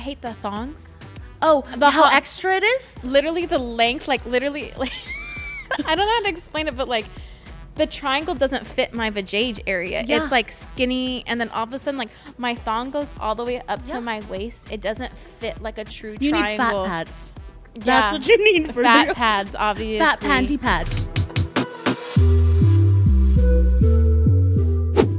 hate the thongs. Oh, The how hot- extra it is? Literally the length, like literally, like I don't know how to explain it, but like the triangle doesn't fit my vajayjay area. Yeah. It's like skinny, and then all of a sudden, like my thong goes all the way up Yeah. to my waist. It doesn't fit like a true You triangle. need fat pads. Yeah. That's what you need for Fat pads, obviously. Fat panty pads.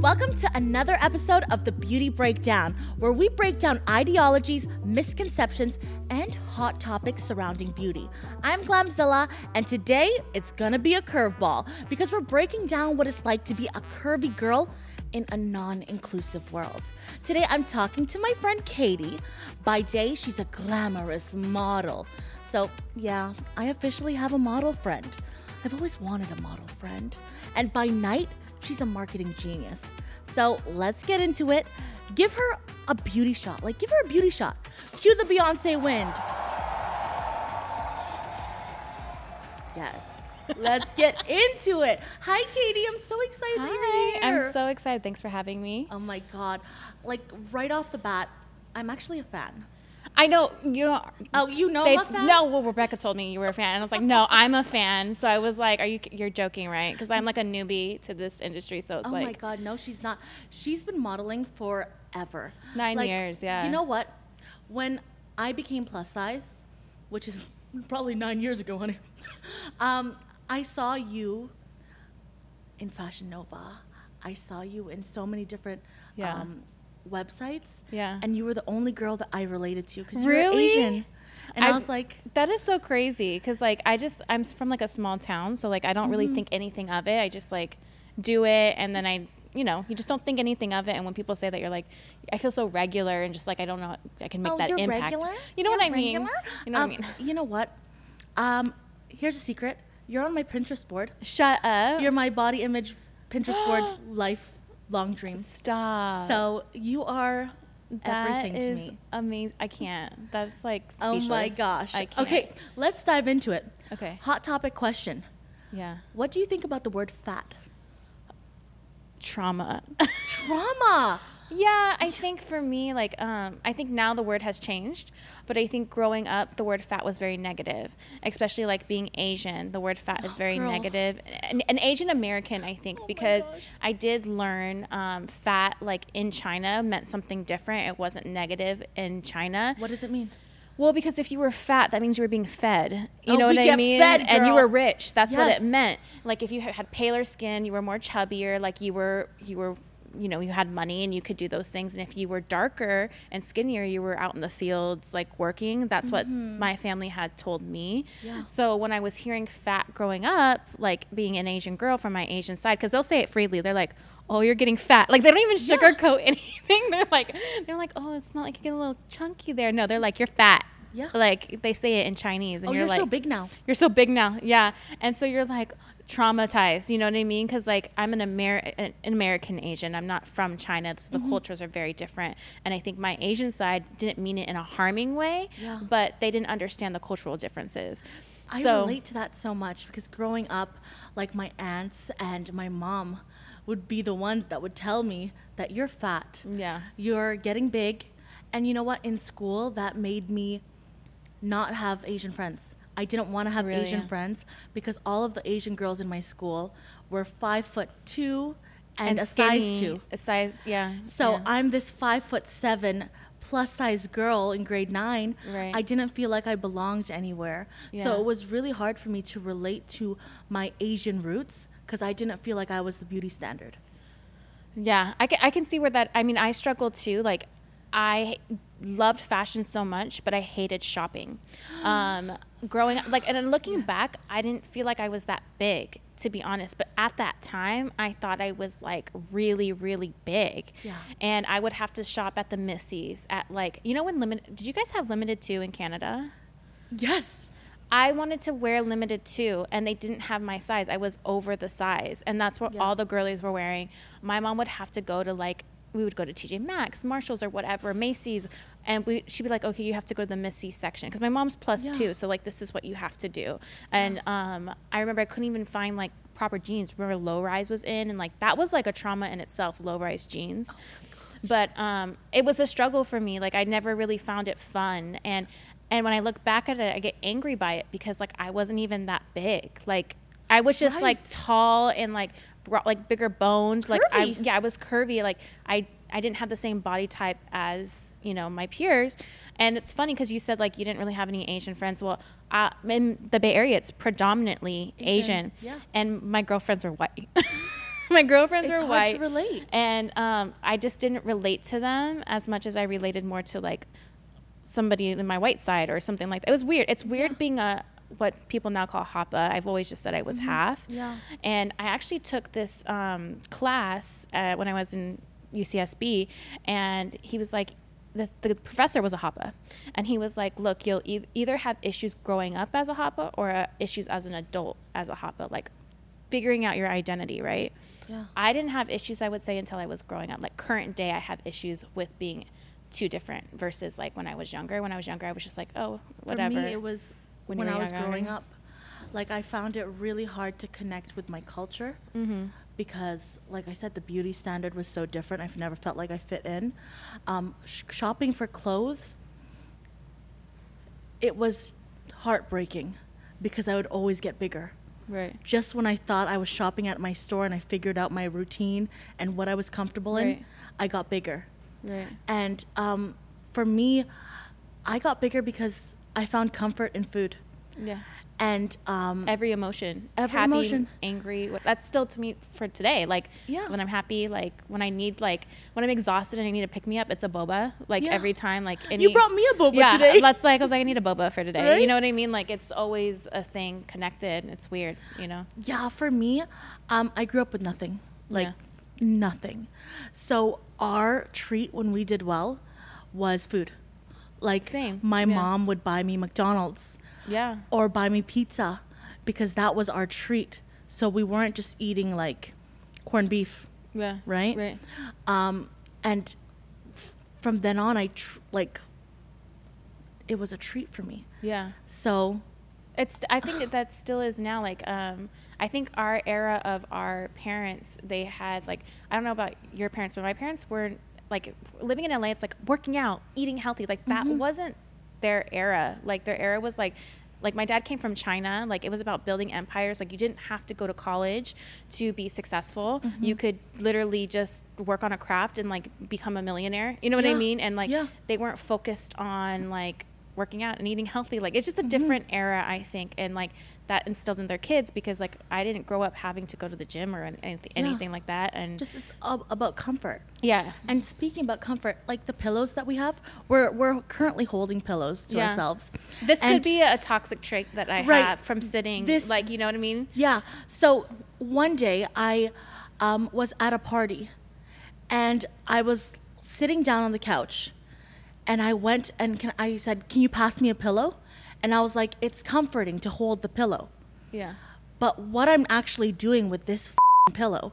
Welcome to another episode of the Beauty Breakdown, where we break down ideologies, misconceptions, and hot topics surrounding beauty. I'm Glamzilla, and today it's gonna be a curveball because we're breaking down what it's like to be a curvy girl in a non inclusive world. Today I'm talking to my friend Katie. By day, she's a glamorous model. So, yeah, I officially have a model friend. I've always wanted a model friend. And by night, she's a marketing genius. So let's get into it. Give her a beauty shot. Like, give her a beauty shot. Cue the Beyonce wind. Yes. Let's get into it. Hi, Katie. I'm so excited that you're here. I'm so excited. Thanks for having me. Oh my God. Like, right off the bat, I'm actually a fan. I know you know. Oh, you know they- I'm a fan? No, well, Rebecca told me you were a fan, and I was like, no, I'm a fan. So I was like, are you? You're joking, right? Because I'm like a newbie to this industry, so it's Oh like, Oh my God, no, she's not. She's been modeling forever. Nine years, yeah. You know what? When I became plus size, which is probably nine years ago, honey, um, I saw you in Fashion Nova. I saw you in so many different Yeah. um, websites. Yeah. And you were the only girl that I related to because Really? you're Asian. And I, I- was like, That is so crazy because like I just I'm from like a small town, so like I don't Mm-hmm. really think anything of it. I just like do it, and then I you know you just don't think anything of it. And when people say that, you're like, I feel so regular and just like I don't know I can make oh, that you're impact. regular? You know You're what I mean? You know Um, what I mean? You know what? Um, here's a secret. You're on my Pinterest board. Shut up. You're my body image Pinterest board lifelong dream. Stop. So you are that everything to me. amazing. I can't. That's like Oh my gosh. I can't. Okay, let's dive into it. Okay. Hot topic question. Yeah. What do you think about the word fat? Trauma. Trauma. Yeah, I think for me, like, um, I think now the word has changed, but I think growing up, the word fat was very negative, especially like being Asian. The word fat is Oh, very girl. Oh negative. An, an Asian American, I think, because. I did learn um, fat, like in China, meant something different. It wasn't negative in China. What does it mean? Well, because if you were fat, that means you were being fed. You Oh, know what I mean? fed, and you were rich. That's what it meant. Like if you had paler skin, you were more chubbier. Like you were, you were, you know, you had money and you could do those things. And if you were darker and skinnier, you were out in the fields like working. That's what my family had told me. Mm-hmm. Yeah. So when I was hearing fat growing up, like being an Asian girl from my Asian side, because they'll say it freely. They're like, "Oh, you're getting fat." Like they don't even sugarcoat anything. They're like, they're like, "Oh, it's not like you get a little chunky there." No, they're like, "You're fat." Yeah. Like they say it in Chinese, and Oh, you're, you're, like, so big now. You're so big now, yeah. And so you're like traumatized. You know what I mean? Because like I'm an Amer- an American Asian. I'm not from China, so the Mm-hmm. cultures are very different. And I think my Asian side didn't mean it in a harming way, Yeah. but they didn't understand the cultural differences. I so relate to that so much because growing up, like my aunts and my mom would be the ones that would tell me that you're fat. yeah, You're getting big. And you know what? In school, that made me not have Asian friends. I didn't want to have Really? Asian friends because all of the Asian girls in my school were five foot two and, a size two. a size, yeah. So yeah. I'm this five foot seven plus size girl in grade nine. Right. I didn't feel like I belonged anywhere. Yeah. So it was really hard for me to relate to my Asian roots because I didn't feel like I was the beauty standard. Yeah, I can, I can see where that. I mean, I struggle too. Like, I loved fashion so much, but I hated shopping. Um, growing up, like, and then looking Yes. back, I didn't feel like I was that big, to be honest. But at that time, I thought I was like really, really big. Yeah. And I would have to shop at the Missy's at like, you know, when limited. Did you guys have Limited Too in Canada? Yes. I wanted to wear limited too, and they didn't have my size. I was over the size, and that's what Yeah. all the girlies were wearing. My mom would have to go to like we would go to TJ Maxx, Marshalls, or whatever, Macy's, and we she'd be like, okay, you have to go to the Missy section because my mom's plus Yeah. two, so like this is what you have to do. And um, I remember I couldn't even find like proper jeans. Remember low rise was in, and like that was like a trauma in itself. Low rise jeans. but um, it was a struggle for me. Like I never really found it fun, and and when I look back at it, I get angry by it because like I wasn't even that big. Like I was just Right. like tall and like brought like bigger bones. Like I yeah, I was curvy. Like I I didn't have the same body type as you know my peers. And it's funny because you said like you didn't really have any Asian friends. Well, uh, in the Bay Area, it's predominantly Asian, Asian, yeah. and my girlfriends are white. my girlfriends It's hard white, to relate. and um, I just didn't relate to them as much as I related more to like somebody in my white side or something like that. It was weird. It's weird being a what people now call hapa. I've always just said I was half. Mm-hmm. Yeah. And I actually took this um, class uh, when I was in UCSB, and he was like, the, the professor was a hapa, and he was like, "Look, you'll e- either have issues growing up as a hapa or uh, issues as an adult as a hapa, like figuring out your identity, right?" Yeah. I didn't have issues, I would say, until I was growing up. Like current day, I have issues with being too different versus like when I was younger. When I was younger, I was just like, oh, whatever. For me, it was When when, I was growing up. Like I found it really hard to connect with my culture mm-hmm. because, like I said, the beauty standard was so different. I've never felt like I fit in. Um, sh- shopping for clothes, it was heartbreaking because I would always get bigger. Right. Just when I thought I was shopping at my store and I figured out my routine and what I was comfortable Right. in, I got bigger. Right. And um, for me, I got bigger because I found comfort in food. Yeah. And um, Every emotion. Every happy, emotion. angry. That's still to me for today. Like Yeah. when I'm happy, like when I need, like when I'm exhausted and I need to pick me up, it's a boba. Like Yeah. every time, like any. you brought me a boba yeah, today. that's like I was like I need a boba for today. Right? You know what I mean? Like it's always a thing connected. It's weird. You know. yeah, for me, um, I grew up with nothing, like Yeah. nothing. So our treat when we did well was food. Like Same, my yeah. mom would buy me McDonald's Yeah. or buy me pizza because that was our treat. So we weren't just eating like corned beef. Yeah. Right? Right. Um, and f- from then on, I tr- like it was a treat for me. Yeah. So It's. I think that that still is now. Like, um, I think our era of our parents, they had like I don't know about your parents, but my parents were like living in LA. It's like working out, eating healthy. Like that wasn't their era. Like their era was like. Like my dad came from China. Like it was about building empires. Like you didn't have to go to college to be successful. You could literally just work on a craft and like become a millionaire. You know what I mean? And like Yeah. they weren't focused on like working out and eating healthy. Like it's just Mm-hmm. a different era, I think, and like that instilled in their kids because like I didn't grow up having to go to the gym or anything, Yeah. anything like that. And just about comfort. yeah, And speaking about comfort, like the pillows that we have, we're we're currently holding pillows to Yeah. ourselves. this could be a toxic trait that I Right. have from sitting. This- like you know what I mean? Yeah. So one day I um, was at a party, and I was sitting down on the couch, and I went and can, I said, "Can you pass me a pillow?" And I was like, "It's comforting to hold the pillow." Yeah. But what I'm actually doing with this pillow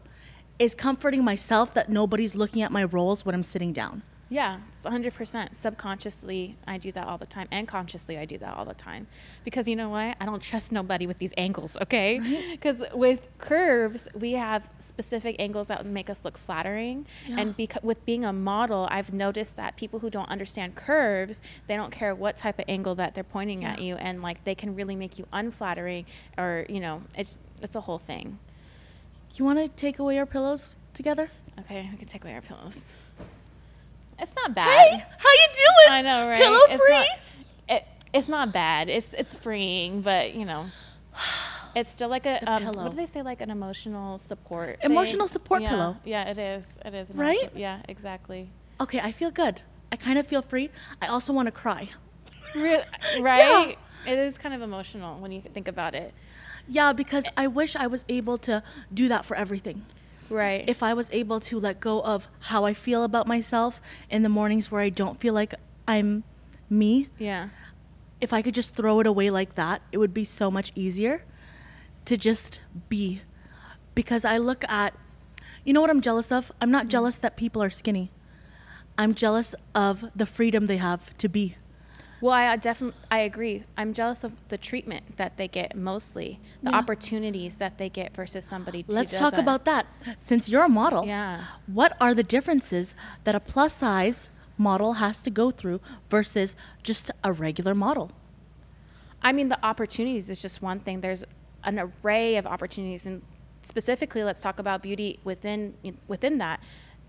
is comforting myself that nobody's looking at my rolls when I'm sitting down. Yeah, it's 100%. Subconsciously, I do that all the time. And consciously, I do that all the time. Because you know what? I don't trust nobody with these angles, okay? Because with curves, we have specific angles that make us look flattering. And beca- with being a model, I've noticed that people who don't understand curves, they don't care what type of angle that they're pointing at you. And like they can really make you unflattering or, you know, it's, it's a whole thing. You want to take away our pillows together? Okay, we can take away our pillows. It's not bad. Hey, how you doing? I know, right? Pillow It's free? not- it, it's not bad. It's it's freeing, but you know, it's still like a um, pillow. what do they say? Like an emotional support. Emotional thing? support Yeah, pillow. Yeah, it is. It is. Right? emotional- Yeah, exactly. Okay, I feel good. I kind of feel free. I also want to cry. Re- right? It is kind of emotional when you think about it. Yeah, because I wish I was able to do that for everything. Right. If I was able to let go of how I feel about myself in the mornings where I don't feel like I'm me, yeah. if I could just throw it away like that, it would be so much easier to just be. Because I look at, you know what I'm jealous of? I'm not mm. jealous that people are skinny. I'm jealous of the freedom they have to be. Well, I definitely I agree. I'm jealous of the treatment that they get mostly, the Yeah. opportunities that they get versus somebody. who Let's talk about that. Since you're a model, Yeah. what are the differences that a plus size model has to go through versus just a regular model? I mean, the opportunities is just one thing. There's an array of opportunities, and specifically, let's talk about beauty within within that.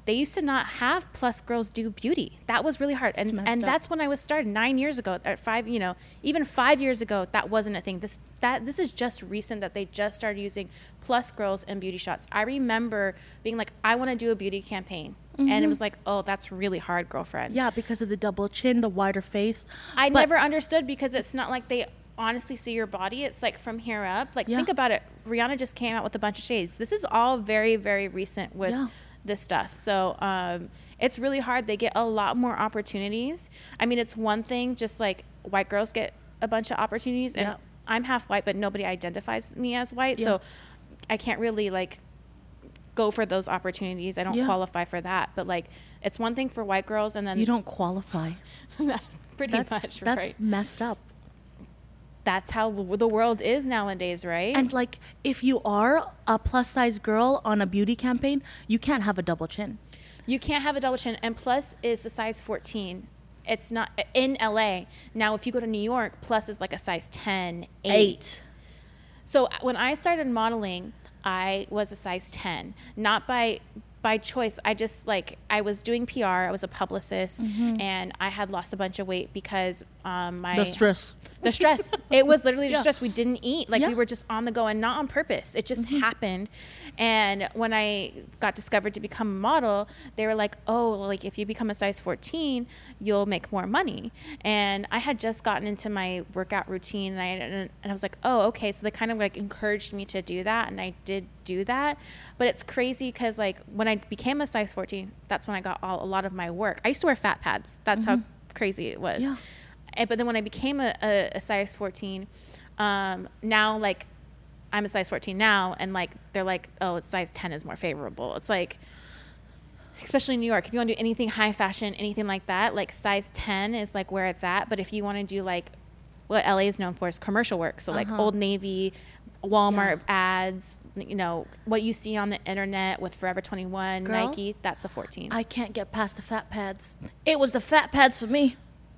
They used to not have plus girls do beauty. That was really hard, and and up. that's when I was started nine years ago. At five, you know, even five years ago, that wasn't a thing. This that this is just recent that they just started using plus girls and beauty shots. I remember being like, I want to do a beauty campaign, and it mm-hmm. was like, oh, that's really hard, girlfriend. Yeah, because of the double chin, the wider face. I But- never understood because it's not like they honestly see your body. It's like from here up. Like Yeah. think about it. Rihanna just came out with a bunch of shades. This is all very very recent with Yeah. This stuff. So um, it's really hard. They get a lot more opportunities. I mean, it's one thing just like white girls get a bunch of opportunities, and Yeah. I'm half white, but nobody identifies me as white, Yeah. so I can't really like go for those opportunities. I don't Yeah. qualify for that. But like, it's one thing for white girls, and then You don't qualify. pretty That's much that's right. messed up. That's how w- the world is nowadays, right? And like, if you are a plus size girl on a beauty campaign, you can't have a double chin. you can't have a double chin. And plus is a size 14. It's not in LA. Now, if you go to New York, plus is like a size 10, 8. So uh, when I started modeling, I was a size 10, not by by choice. I just like I was doing PR. I was a publicist, and I had lost a bunch of weight because um, my The stress. the stress. It was literally just Yeah. stress. We didn't eat. Like Yeah. we were just on the go and not on purpose. It just happened. And when I got discovered to become a model, they were like, "Oh, like if you become a size 14, you'll make more money." And I had just gotten into my workout routine, and I and I was like, "Oh, okay." So they kind of like encouraged me to do that, and I did do that. But it's crazy because like when I became a size 14, that's when I got all, a lot of my work. I used to wear fat pads. That's how crazy it was. Yeah. And, but then when I became a, a, a size 14, um, now like I'm a size 14 now, and like they're like, oh, size 10 is more favorable. It's like, especially in New York, if you want to do anything high fashion, anything like that, like size 10 is like where it's at. But if you want to do like what LA is known for is commercial work, so like Uh-huh. Old Navy, Walmart ads, you know, what you see on the internet with Forever 21, Girl, Nike, that's a 14. I can't get past the fat pads. It was the fat pads for me.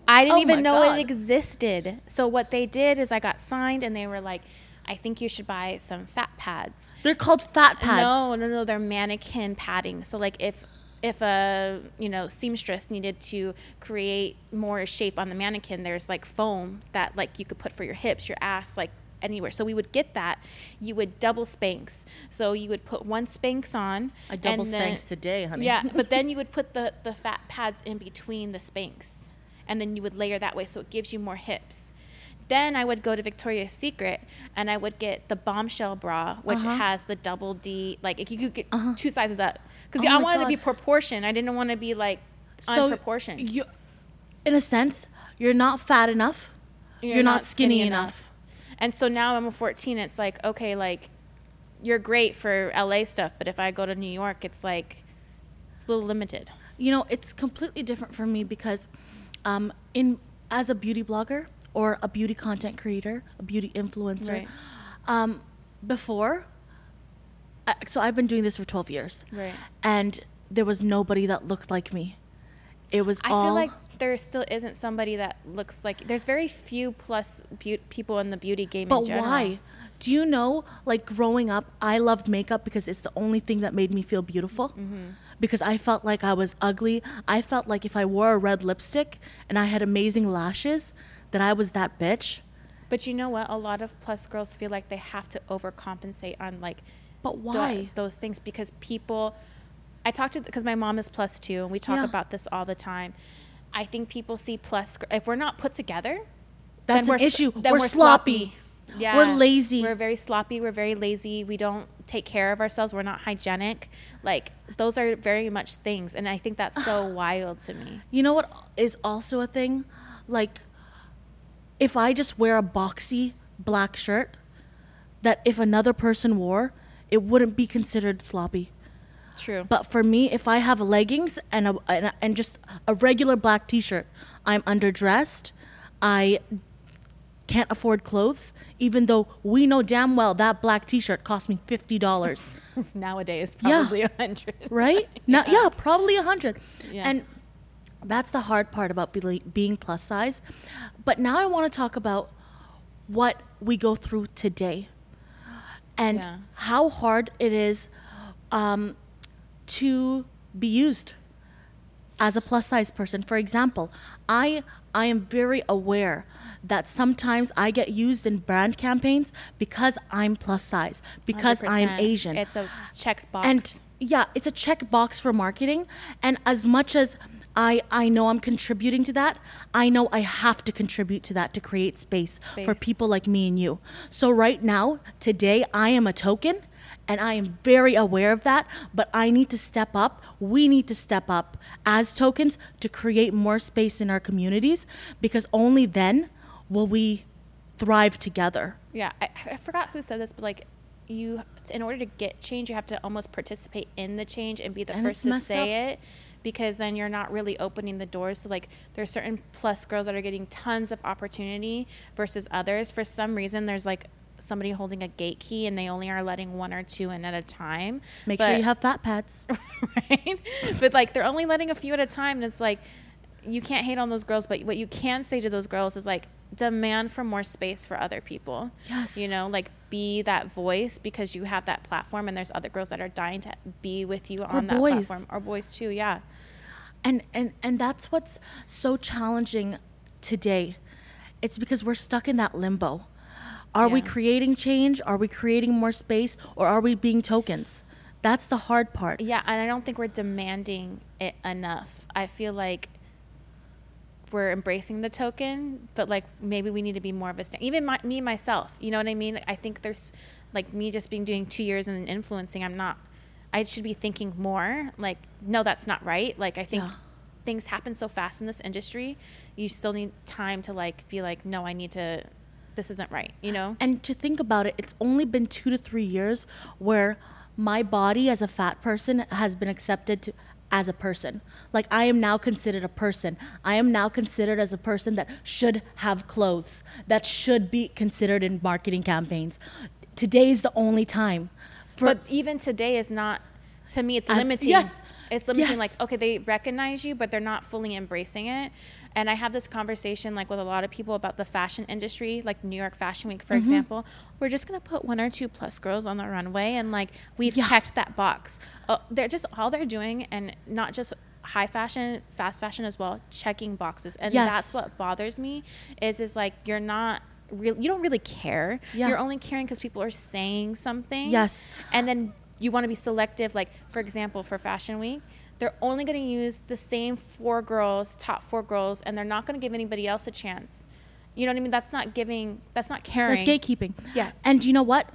I didn't Oh even know God. it existed. So what they did is I got signed and they were like, I think you should buy some fat pads. They're called fat pads. No, no, no, they're mannequin padding. So like if if a you know seamstress needed to create more shape on the mannequin, there's like foam that like you could put for your hips, your ass, like anywhere. So we would get that. You would double Spanx. So you would put one Spanx on. I double Spanx today, honey. Yeah, but then you would put the the fat pads in between the Spanx, and then you would layer that way, so it gives you more hips. Then I would go to Victoria's Secret and I would get the bombshell bra, which Uh-huh. has the double D, like if you could get two sizes up, because Oh I wanted to be proportioned. I didn't want to be like unproportioned. You, in a sense, you're not fat enough. You're, not, skinny, enough. And so now I'm a 14. It's like okay, like you're great for LA stuff, but if I go to New York, it's like it's a little limited. You know, it's completely different for me because, um, in as a beauty blogger or a beauty content creator, a beauty influencer, Right. um, before. So I've been doing this for 12 years, Right. and there was nobody that looked like me. It was I all feel like there still isn't somebody that looks like. There's very few plus beau- people in the beauty game. But why? Do you know, like growing up, I loved makeup because it's the only thing that made me feel beautiful. Mm-hmm. Because I felt like I was ugly. I felt like if I wore a red lipstick and I had amazing lashes, that I was that bitch. But you know what? A lot of plus girls feel like they have to overcompensate on like. But why? those things? Because people. I talk to because my mom is plus two, and we talk Yeah. about this all the time. I think people see plus if we're not put together. That's then we're an issue. Then we're, sloppy. Yeah, We're lazy. We're very sloppy. We're very lazy. We don't take care of ourselves. We're not hygienic. Like those are very much things, and I think that's so wild to me. You know what is also a thing? Like, if I just wear a boxy black shirt, that if another person wore, it wouldn't be considered sloppy. True. But for me, if I have leggings and a, and, a- and just a regular black T-shirt, I'm underdressed. I can't afford clothes, even though we know damn well that black T-shirt cost me fifty dollars. Nowadays, Yeah. probably a hundred. right? Now, yeah, probably a hundred. Yeah. And that's the hard part about be- being plus size. But now I want to talk about what we go through today and Yeah. how hard it is um, to be used as a plus size person. For example, I I am very aware that sometimes I get used in brand campaigns because I'm plus size, because I'm Asian. It's a checked box. And yeah, it's a check box for marketing. And as much as I, I know I'm contributing to that, I know I have to contribute to that to create space, for people like me and you. So right now, today, I am a token and I am very aware of that, but I need to step up. We need to step up as tokens to create more space in our communities because only then will we thrive together. Yeah, I, I forgot who said this, but like, you in order to get change, you have to almost participate in the change and be the And first to say it, because then you're not really opening the doors. So like, there's certain plus girls that are getting tons of opportunity versus others. For some reason, there's like somebody holding a gate key and they only are letting one or two in at a time. Make sure you have fat pads. right? But like they're only letting a few at a time, and it's like you can't hate on those girls. But what you can say to those girls is like demand for more space for other people. Yes. You know, like be that voice because you have that platform, and there's other girls that are dying to be with you on that boys. platform, or boys too. Yeah. and and and that's what's so challenging today it's because we're stuck in that limbo are we creating change are we creating more space or are we being tokens that's the hard part Yeah, and I don't think we're demanding it enough. I feel like we're embracing the token, but like maybe we need to be more of a stand. Even my, me myself, you know what I mean? I think there's like me just being doing two years and influencing. I'm not. I should be thinking more. Like, no, that's not right. Like, I think Yeah. things happen so fast in this industry. You still need time to like be like, no, I need to. This isn't right. You know? and to think about it it's only been two to three years where my body as a fat person has been accepted to, as a person. Like i am now considered a person. I am now considered as a person that should have clothes that should be considered in marketing campaigns. Today is the only time for but even today is not to me it's As- limiting. Yes. It's limiting Yes. like okay they recognize you but they're not fully embracing it and i have this conversation like with a lot of people about the fashion industry like new york fashion week Mm-hmm. for example we're just going to put one or two plus girls on the runway and like we've Yeah. checked that box uh, they're just all they're doing and not just high fashion fast fashion as well checking boxes and Yes. that's what bothers me is is like you're not real you don't really care Yeah. you're only caring because people are saying something Yes. and then you want to be selective like for example for fashion week they're only going to use the same four girls top four girls and they're not going to give anybody else a chance you know what i mean that's not giving that's not caring That's gatekeeping. Yeah. And you know what?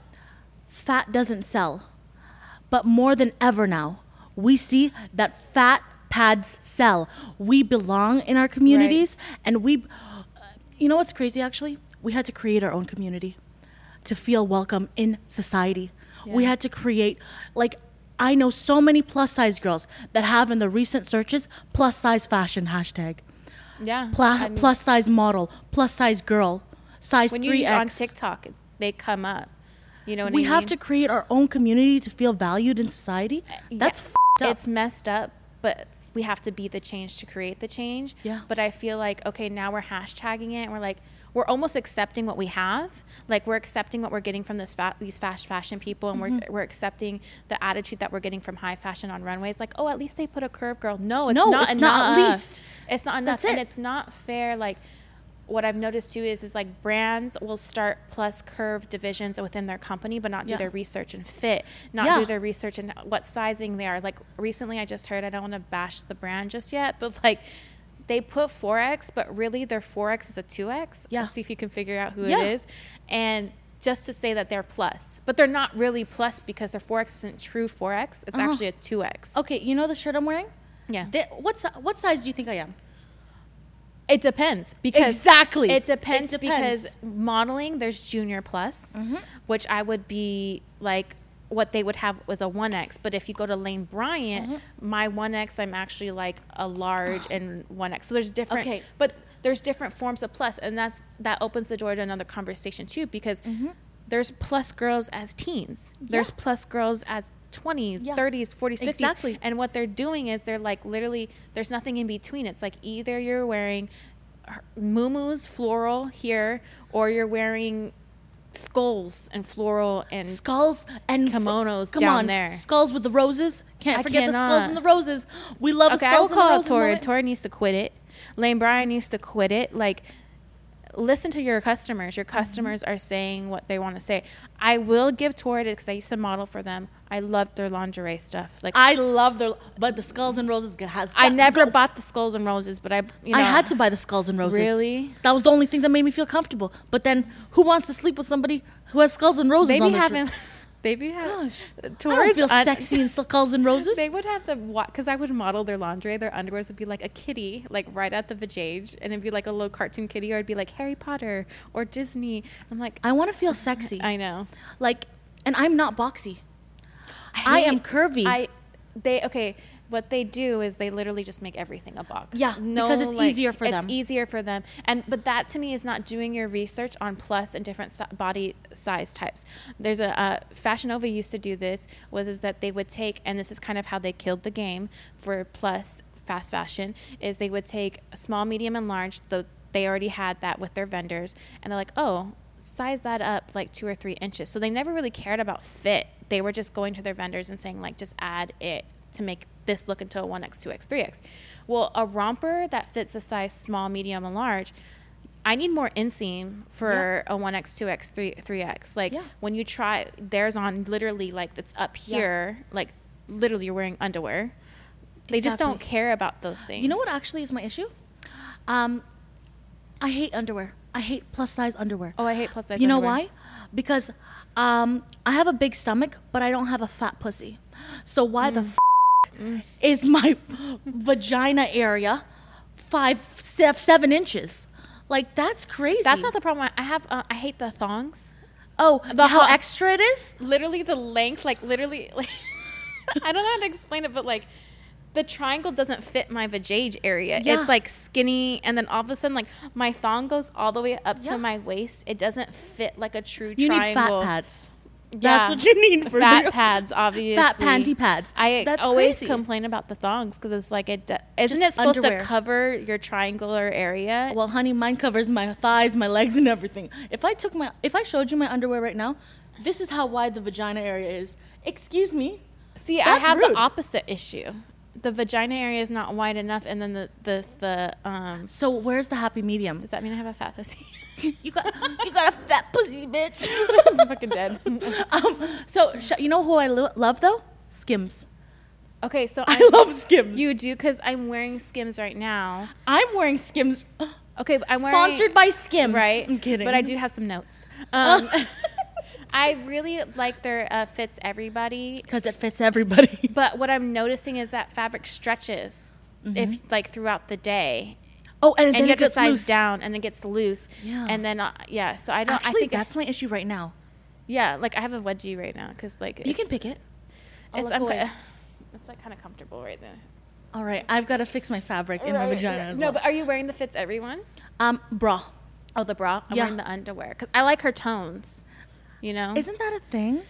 Fat doesn't sell. But more than ever now, we see that fat pads sell. We belong in our communities and we you know what's crazy actually? We had to create our own community to feel welcome in society. We had to create like I know so many plus size girls that have in the recent searches plus size fashion hashtag. yeah Pla- I mean, plus size model, plus size girl, size when 3X. you on tiktok they come up you know what we I have to create our own community to feel valued in society. Eh, yeah, That's f***ed up. it's messed up but we have to be the change to create the change Yeah. but i feel like okay now we're hashtagging it and we're like we're almost accepting what we have like we're accepting what we're getting from this fa- these fast fashion people and Mm-hmm. we're, we're accepting the attitude that we're getting from high fashion on runways like oh at least they put a curve girl no it's No, not it's enough not at least. it's not enough That's and it. it's not fair like what I've noticed too is is like brands will start plus curve divisions within their company, but not do Yeah. their research and fit, not Yeah. do their research and what sizing they are. Like recently, I just heard I don't want to bash the brand just yet, but like they put 4x, but really their 4x is a 2x. Yeah. see if you can figure out who Yeah. it is, and just to say that they're plus, but they're not really plus because their 4x isn't true 4x. It's Uh-huh. actually a 2x. okay, you know the shirt I'm wearing? Yeah. They- what, what size do you think I am? It depends because Exactly. it depends, It depends. because modeling there's junior plus, Mm-hmm. which I would be like what they would have was a 1x but if you go to Lane Bryant Mm-hmm. my 1x I'm actually like a large and 1x so there's different Okay. but there's different forms of plus, and that's that opens the door to another conversation too, because there's plus girls as teens, there's Mm-hmm. Yeah. plus girls as 20s, Yeah. 30s, 40s, 50s. Exactly. And what they're doing is they're like literally, there's nothing in between. It's like either you're wearing muumuus floral here, or you're wearing skulls and floral and Skulls and Kimonos come down on, there. Skulls with the roses. Can't I forget the skulls and the roses. We love okay, skulls will call and the roses. Tori. Tori needs to quit it. Lane Bryant needs to quit it. Like, listen to your customers. Your Mm-hmm. customers are saying what they want to say. I will give Tori because I used to model for them. I loved their lingerie stuff. Like, I, I love their, but the skulls and roses has. to never go. bought the skulls and roses, but I, you know, I had to buy the skulls and roses. Really? That was the only thing that made me feel comfortable. But then, who wants to sleep with somebody who has skulls and roses Maybe on be their shirt? having, they be having. Gosh, uh, I don't feel un- sexy in skulls and roses. They would have the because I would model their lingerie. Their underwears would be like a kitty, like right at the vajayjay, and it'd be like a little cartoon kitty, or it'd be like Harry Potter or Disney. I'm like, I want to feel sexy. I know. like, and I'm not boxy. I am curvy. I they okay. What they do is they literally just make everything a box. Yeah, because it's easier for it's them. It's easier for them, and but that to me is not doing your research on plus and different si- body size types. There's a uh, Fashion Nova used to do this was is that they would take and this is kind of how they killed the game for plus fast fashion is they would take small, medium, and large. Though they already had that with their vendors, and they're like, oh, size that up like two or three inches. So they never really cared about fit. They were just going to their vendors and saying like, just add it to make this look into a 1x, 2x, 3x. Well, a romper that fits a size small, medium, and large, I need more inseam for a 1x, 2x, 3, 3x. Like Yeah. when you try theirs on literally like that's up Yeah. here, like literally you're wearing underwear. They just don't care about those things. You know what actually is my issue? Um, I hate underwear. I hate plus size underwear. Oh, I hate plus size You know underwear. why? Because um, I have a big stomach, but I don't have a fat pussy. So why Mm. the f- is my vagina area five, seven inches? Like that's crazy. That's not the problem. I have. Uh, I hate the thongs. oh the how extra it is. Literally the length, like literally, like I don't know how to explain it, but like the triangle doesn't fit my vajayjay area. Yeah. It's like skinny, and then all of a sudden, like my thong goes all the way up Yeah. to my waist. It doesn't fit like a true You triangle. need fat pads. Yeah. That's what you need for fat pads, obviously. Fat panty pads. I That's always crazy. complain about the thongs because it's like it isn't Just it supposed underwear. to cover your triangular area? Well, honey, mine covers my thighs, my legs, and everything. If I took my, if I showed you my underwear right now, this is how wide the vagina area is. Excuse me. See, I have rude. the opposite issue. The vagina area is not wide enough, and then the the the um. So where's the happy medium? Does that mean I have a fat pussy? You got, you got a fat pussy, bitch. I'm fucking dead. um, so sh- you know who I lo- love though? Skims. okay, so I I'm- love Skims. You do because I'm wearing Skims right now. I'm wearing Skims. Okay, but I'm wearing Sponsored by Skims. right. I'm kidding. but I do have some notes. Um, I really like their uh, fits everybody. because it fits everybody. But what I'm noticing is that fabric stretches if like throughout the day, Oh, and, and then you it have to size loose. down, and it gets loose. Yeah. And then uh, yeah, so I don't. Actually, I think that's my issue right now. yeah, like I have a wedgie right now because like You can pick it. I'll It's it's like kind of comfortable right there. All right, I've got to fix my fabric in my Right, vagina right. no, well. but are you wearing the fits everyone? um, bra. Oh, the bra. I'm Yeah. wearing the underwear because I like her tones. You know, Isn't that a thing?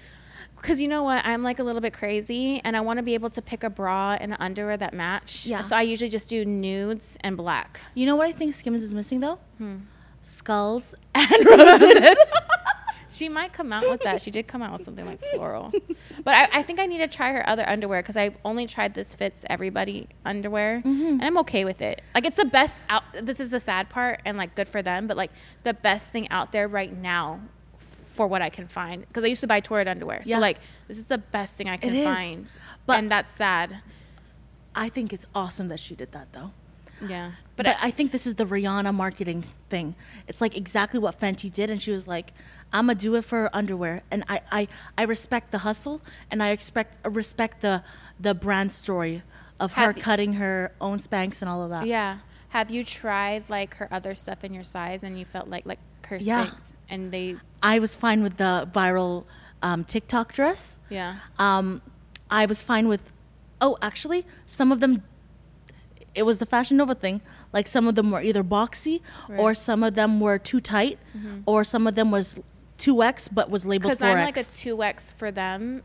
because you know what, I'm like a little bit crazy, and I want to be able to pick a bra and an underwear that match. Yeah. So I usually just do nudes and black. You know what I think Skims is missing though? Hmm. Skulls and roses. She might come out with that. She did come out with something like floral, but I, I think I need to try her other underwear because I've only tried this fits everybody underwear, Mm-hmm. and I'm okay with it. Like it's the best out. This is the sad part, and like good for them, but like the best thing out there right now for what I can find because I used to buy Torrid underwear, so Yeah. like this is the best thing I can find, But- and that's sad. I think it's awesome that she did that though. Yeah, But, but, I, think this is the Rihanna marketing thing. It's like exactly what Fenty did, and she was like, "I'm gonna do it for underwear," and I, I, I respect the hustle, and I expect respect the the brand story of her cutting her own Spanx and all of that. yeah. Have you tried like her other stuff in your size, and you felt like like her Yeah. Spanx, and they I was fine with the viral um, TikTok dress. yeah. Um, I was fine with. Oh, actually, some of them. It was the Fashion Nova thing. Like some of them were either boxy or Right. Mm-hmm. some of them were too tight or some of them was 2X but was labeled 4X. Because I'm like a two X for them,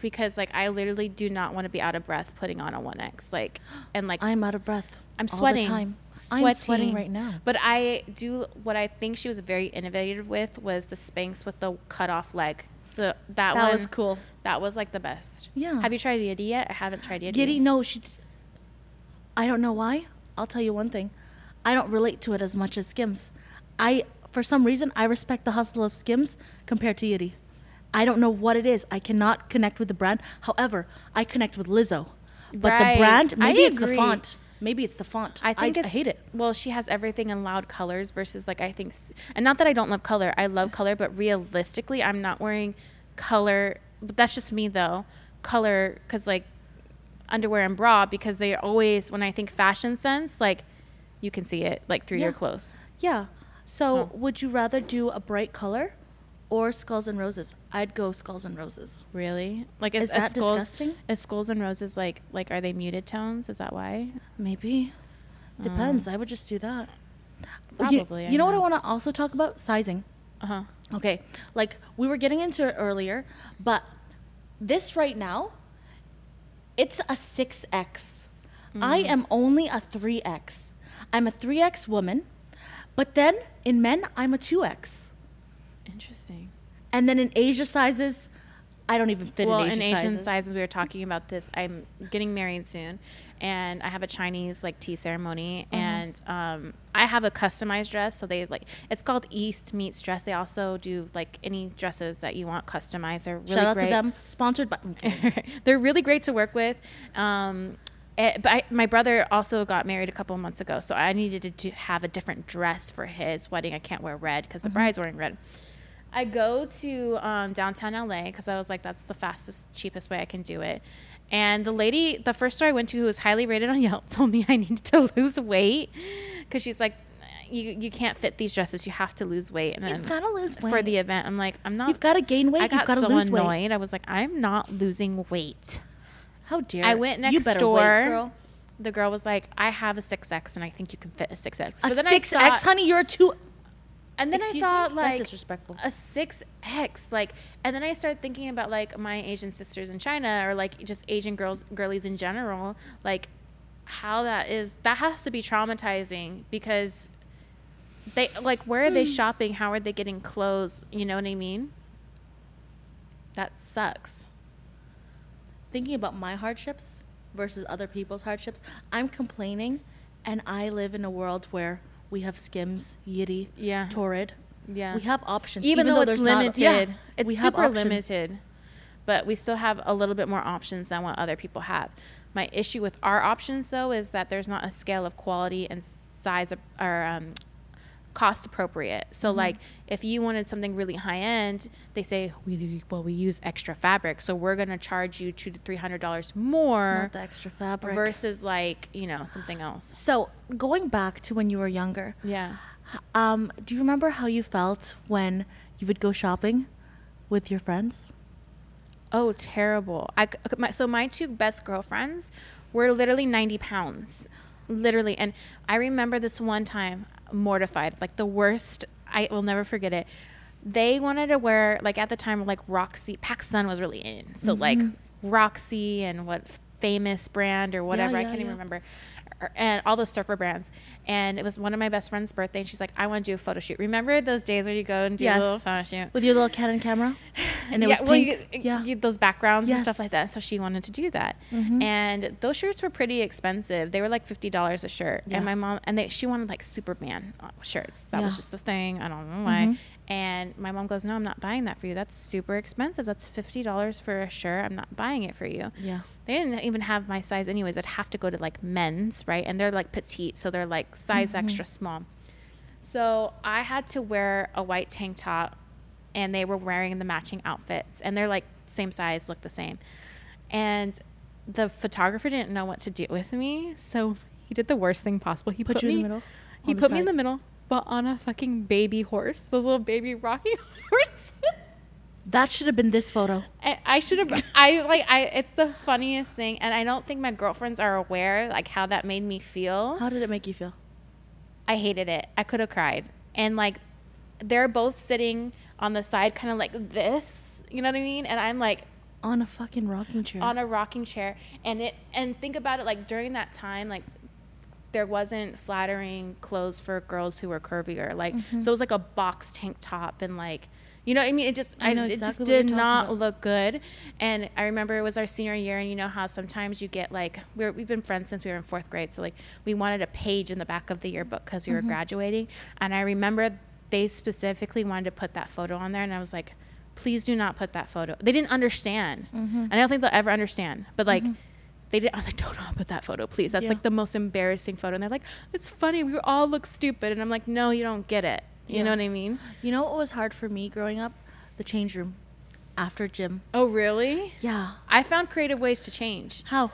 because like I literally do not want to be out of breath putting on a one X. Like and like I'm out of breath. I'm all sweating. The time. Sweating. I'm sweating right now. But I do what I think she was very innovative with was the Spanx with the cut off leg. So that, That one was cool. That was like the best. Yeah. Have you tried Yitty yet? I haven't tried Yitty. Giddy, no, she. I don't know why. I'll tell you one thing. I don't relate to it as much as Skims. I, for some reason, I respect the hustle of Skims compared to Yitty. I don't know what it is. I cannot connect with the brand. However, I connect with Lizzo. But Right. the brand, maybe it's the font. Maybe it's the font. I think it's I hate it. Well, she has everything in loud colors versus like I think, and not that I don't love color. I love color, but realistically, I'm not wearing color. But that's just me though. Color because like underwear and bra because they always when I think fashion sense like you can see it like through your clothes. Yeah. So, So- would you rather do a bright color or skulls and roses? I'd go skulls and roses. Really? Like Is that skulls, disgusting? Is skulls and roses like like are they muted tones? Is that why? Maybe. Depends. I would just do that. You- Probably. You, know what I want to also talk about? Sizing. Uh huh. Okay. Like we were getting into it earlier, but this right now, it's a 6X. I Mm. am only a 3X. I'm a 3X woman, but then in men, I'm a 2X. Interesting. And then in Asia sizes, I don't even fit well, in Asian, in Asian sizes. sizes. we were talking about this. I'm getting married soon, and I have a Chinese like tea ceremony, Uh-huh. and um, I have a customized dress. So they like it's called East Meets Dress. They also do like any dresses that you want customized. They're really Shout out great. to them. Sponsored by. They're really great to work with. Um, eh, but I, my brother also got married a couple of months ago, so I needed to do, have a different dress for his wedding. I can't wear red because the bride's wearing red. I go to um, downtown LA because I was like, that's the fastest, cheapest way I can do it. And the lady, the first store I went to, who was highly rated on Yelp, told me I needed to lose weight because she's like, you you can't fit these dresses. You have to lose weight. And then You've gotta lose weight for the event. I'm like, I'm not. You've got to gain weight. I got You've got to so lose annoyed. weight. I was like, I'm not losing weight. How dare I went next door. Wait, girl. The girl was like, I have a 6X and I think you can fit a 6X. A But then I six X, honey. You're a two. And then Excuse I thought me? like That's disrespectful. a 6X like and then I started thinking about like my Asian sisters in China or like just Asian girls girlies in general like how that is that has to be traumatizing because they like where are Hmm. they shopping how are they getting clothes you know what I mean that sucks Thinking about my hardships versus other people's hardships, I'm complaining, and I live in a world where we have Skims, Yitty, Yeah. Torrid. yeah. We have options, even, though, it's there's not- limited. Yeah, it's we super limited. But we still have a little bit more options than what other people have. My issue with our options though is that there's not a scale of quality and size of, or um, cost appropriate so Mm-hmm. like if you wanted something really high end they say we well we use extra fabric so we're going to charge you two to three hundred dollars more Not the extra fabric. versus like you know something else so going back to when you were younger, yeah um, do you remember how you felt when you would go shopping with your friends? Oh, terrible. I, my, so my two best girlfriends were literally 90 pounds. Literally. And I remember this one time, mortified, like the worst. I will never forget it. They wanted to wear, like at the time, like Roxy, PacSun was really in. So like mm-hmm. Roxy and what famous brand or whatever. I yeah, can't even remember. Or- And all those surfer brands. And it was one of my best friend's birthday. And she's like, I want to do a photo shoot. Remember those days where you go and do Yes. a little photo shoot? With your little Canon camera? And it yeah, was well, pink? you, yeah. you- those backgrounds and stuff like that. So she wanted to do that, Mhm. and those shirts were pretty expensive. They were like fifty dollars a shirt, Yeah. and my mom and they she wanted like Superman uh, shirts. That was just the thing. I don't know why. Mhm. And my mom goes, "No, I'm not buying that for you. That's super expensive. That's fifty dollars for a shirt. I'm not buying it for you." yeah. They didn't even have my size anyways. I'd have to go to like men's, right? And they're like petite, so they're like size Mm-hmm. extra small. So I had to wear a white tank top and they were wearing the matching outfits and they're like same size, look the same. And the photographer didn't know what to do with me, so he did the worst thing possible. He Put put, you in me the middle? He put me in the middle, but on a fucking baby horse. Those little baby rocking horses. That should have been this photo. I, I should have. I like. I. It's the funniest thing, and I don't think my girlfriends are aware like how that made me feel. How did it make you feel? I hated it. I could have cried. And like they're both sitting on the side kind of like this, you know what I mean? And I'm like On a fucking rocking chair. on a rocking chair and it and think about it like during that time like there wasn't flattering clothes for girls who were curvier like Mm-hmm. so it was like a box tank top and like you know what I mean it just I I, know it exactly just did not about. look good and I remember it was our senior year and you know how sometimes you get like we're, we've been friends since we were in fourth grade so like we wanted a page in the back of the yearbook because we Mm-hmm. were graduating and I remember they specifically wanted to put that photo on there and I was like please do not put that photo they didn't understand Mm-hmm. and I don't think they'll ever understand but like they did. I was like, "Don't not put that photo, please. That's Yeah. like the most embarrassing photo." And they're like, "It's funny. We all look stupid." And I'm like, "No, you don't get it. You Yeah. know what I mean?" You know what was hard for me growing up? The change room after gym. Oh, really? Yeah. I found creative ways to change. How?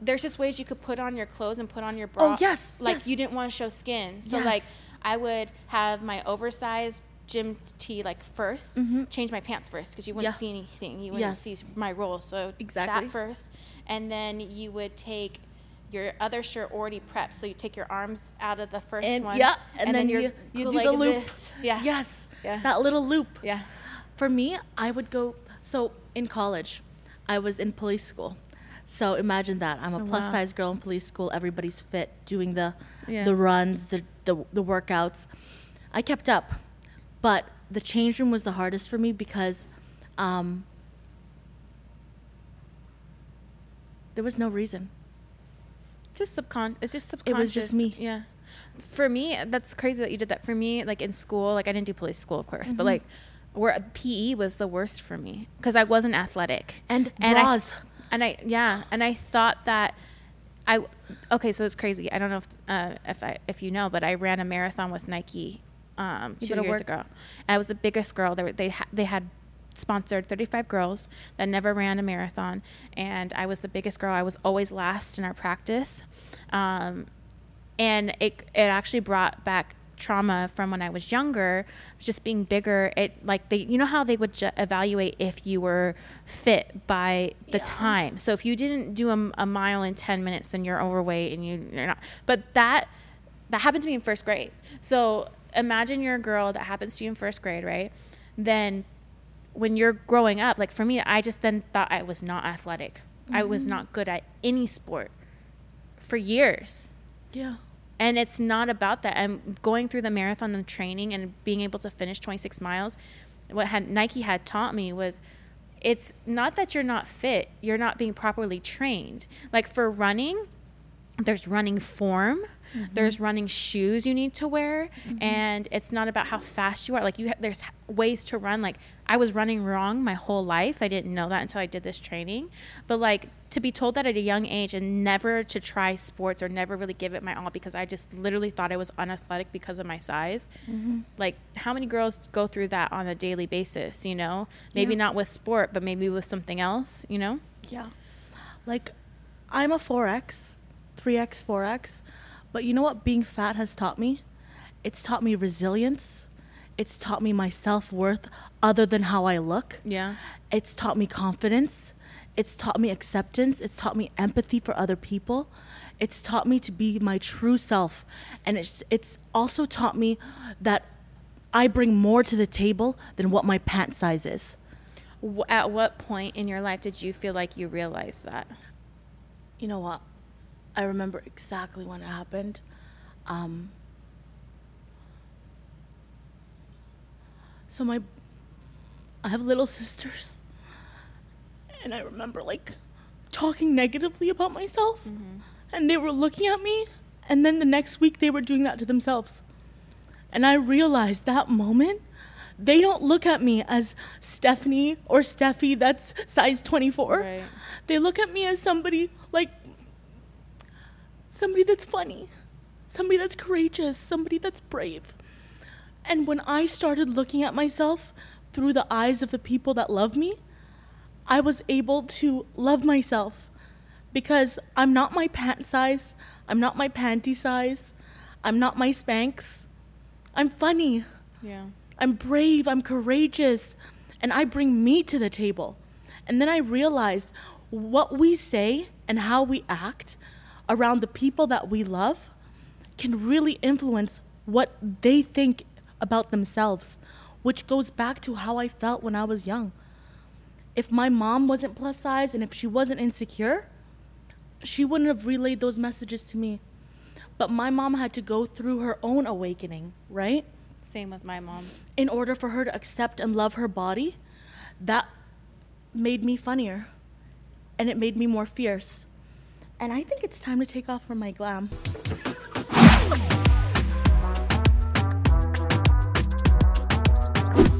There's just ways you could put on your clothes and put on your oh, bra. Oh, yes, Like yes. you didn't want to show skin, so Yes. like I would have my oversized gym tee like 1st change my pants first because you wouldn't Mm-hmm. Yeah. see anything. You wouldn't see my roll. So Exactly. that first, and then you would take your other shirt already prepped. So you take your arms out of the first And one. yeah, and, then, you're you, you do the loop. this. Yeah. Yes. Yeah. That little loop. Yeah. For me, I would go. So in college, I was in police school. So imagine that. I'm a Oh, plus wow. size girl in police school. Everybody's fit, doing the Yeah. the runs, the, the the workouts. I kept up, but the change room was the hardest for me because um, there was no reason. Just subcon. It's just subconscious. It was just me. Yeah. For me, that's crazy that you did that. For me, like in school, like I didn't do police school, of course, Mm-hmm. but like where PE was the worst for me because I wasn't athletic. And I, bras. and I yeah, and I thought that I okay, so it's crazy. I don't know if uh, if I if you know, but I ran a marathon with Nike um, two years work. ago. I was the biggest girl. They were, they ha- they had sponsored 35 girls that never ran a marathon, and I was the biggest girl. I was always last in our practice, um, and it it actually brought back trauma from when I was younger, just being bigger. It like they, you know how they would ju- evaluate if you were fit by the Yeah. time. So if you didn't do a, a mile in ten minutes, then you're overweight and you, you're not. But that that happened to me in first grade. So imagine you're a girl that happens to you in first grade, right? Then when you're growing up, like for me, I just then thought I was not athletic. I was mm-hmm. not good at any sport for years Yeah. and it's not about that and going through the marathon and training and being able to finish 26 miles what had nike had taught me was it's not that you're not fit you're not being properly trained like for running there's running form Mm-hmm. there's running shoes you need to wear mm-hmm. and it's not about how fast you are. Like you ha- there's ways to run. Like i was running wrong my whole life. I didn't know that until i did this training. But like to be told that at a young age and never to try sports or never really give it my all because i just literally thought i was unathletic because of my size. Mm-hmm. Like how many girls go through that on a daily basis you know? Maybe Yeah. not with sport but maybe with something else you know? Yeah. Like, I'm a 4X, 3X, 4X. But you know what being fat has taught me? It's taught me resilience. It's taught me my self worth other than how I look. yeah It's taught me confidence. It's taught me acceptance. It's taught me empathy for other people. It's taught me to be my true self. And it's, it's also taught me that I bring more to the table than what my pant size is. At what point in your life did you feel like you realized that you know what? I remember exactly when it happened. Um, so my, I have little sisters, and I remember like talking negatively about myself, and they were looking at me, and then the next week they were doing that to themselves, and I realized that moment. They don't look at me as Stephanie or Steffi that's size 24 Right. they look at me as somebody like somebody that's funny, somebody that's courageous, somebody that's brave. And when I started looking at myself through the eyes of the people that love me, I was able to love myself because I'm not my pant size, I'm not my panty size, I'm not my Spanx. I'm funny. yeah I'm brave, I'm courageous, and I bring me to the table. And then I realized what we say and how we act around the people that we love can really influence what they think about themselves, which goes back to how I felt when I was young. If my mom wasn't plus size and if she wasn't insecure, she wouldn't have relayed those messages to me. But my mom had to go through her own awakening, right? Same with my mom. In order for her to accept and love her body, that made me funnier and it made me more fierce. And I think it's time to take off from my glam.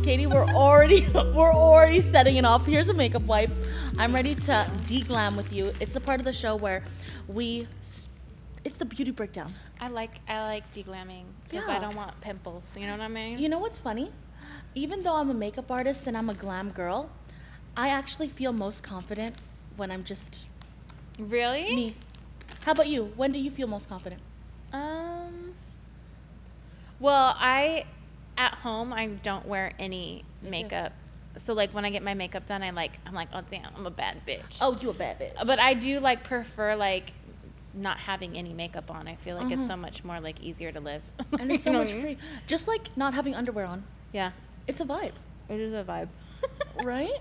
Catie, we're already we're already setting it off. Here's a makeup wipe. I'm ready to de-glam with you. It's the part of the show where we it's the beauty breakdown. I like I like deglamming because Yeah. I don't want pimples. You know what I mean? You know what's funny? Even though I'm a makeup artist and I'm a glam girl, I actually feel most confident when I'm just really? me. How about you? When do you feel most confident? Um. Well, I at home I don't wear any makeup. So like when I get my makeup done, I like I'm like oh damn I'm a bad bitch. Oh, you a bad bitch. But I do like prefer like not having any makeup on. I feel like it's Mhm. so much more like easier to live. And it's so You know much I mean? free. Just like not having underwear on. Yeah, It's a vibe, it is a vibe. right?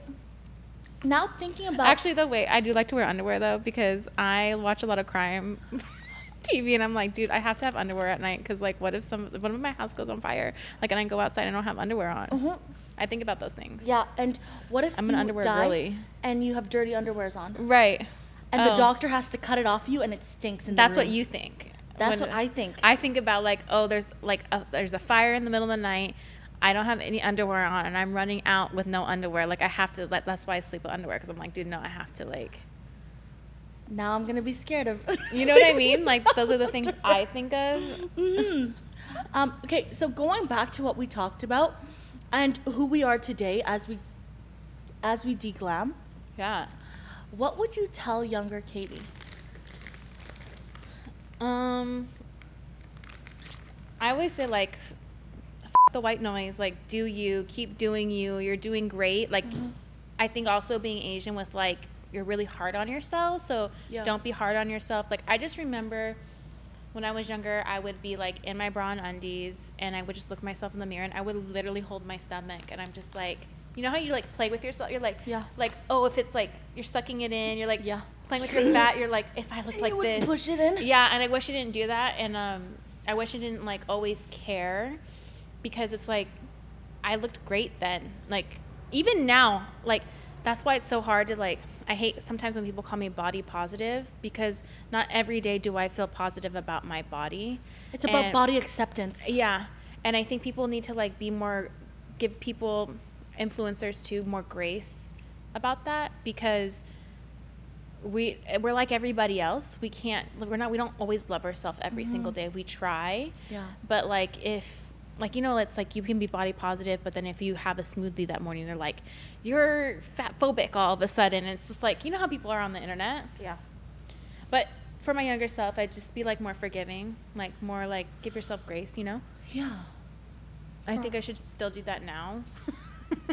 Now thinking about Actually, though, wait, I do like to wear underwear though because I watch a lot of crime TV, and I'm like, dude, I have to have underwear at night because like, what if some, what if my house goes on fire? Like, and I go outside and I don't have underwear on. Mhm. I think about those things. Yeah, and what if I'm an you underwear girly. and you have dirty underwears on, Right. and the Oh. doctor has to cut it off you, and it stinks in the That's what you think. That's When- what I think. I think about like, oh, there's like a, there's a fire in the middle of the night. I don't have any underwear on, and I'm running out with no underwear. Like I have to. Like, that's why I sleep with underwear because I'm like, dude, no, I have to like. Now I'm gonna be scared of. You know what I mean? Like those are the things I think of. Mhm. Um, okay, so going back to what we talked about and who we are today as we as we deglam, Yeah. what would you tell younger Catie? Um, I always say like, the white noise. Like, do you keep doing you? You're doing great. Like, I think also being Asian with like you're really hard on yourself. So Yeah. don't be hard on yourself. Like, I just remember when I was younger, I would be like in my bra and undies, and I would just look myself in the mirror, and I would literally hold my stomach, and I'm just like. You know how you like play with yourself? You're like, Yeah. like, oh, if it's like you're sucking it in, you're like, Yeah. playing with your fat. You're like, if I look You like would this, push it in? Yeah, and I wish I didn't do that, and um, I wish I didn't like always care, because it's like, I looked great then. Like even now, like that's why it's so hard to like. I hate sometimes when people call me body positive because not every day do I feel positive about my body. It's about And- body acceptance. yeah, and I think people need to like be more, give people, influencers too, more grace about that because we we're like everybody else. We can't. We're not. We don't always love ourselves every mm-hmm. single day. We try. Yeah. But like if like you know it's like you can be body positive but then if you have a smoothie that morning they're like you're fat phobic all of a sudden. And it's just like you know how people are on the internet? Yeah. but for my younger self i'd just be like more forgiving like more like give yourself grace you know? Yeah. i think i should still do that now.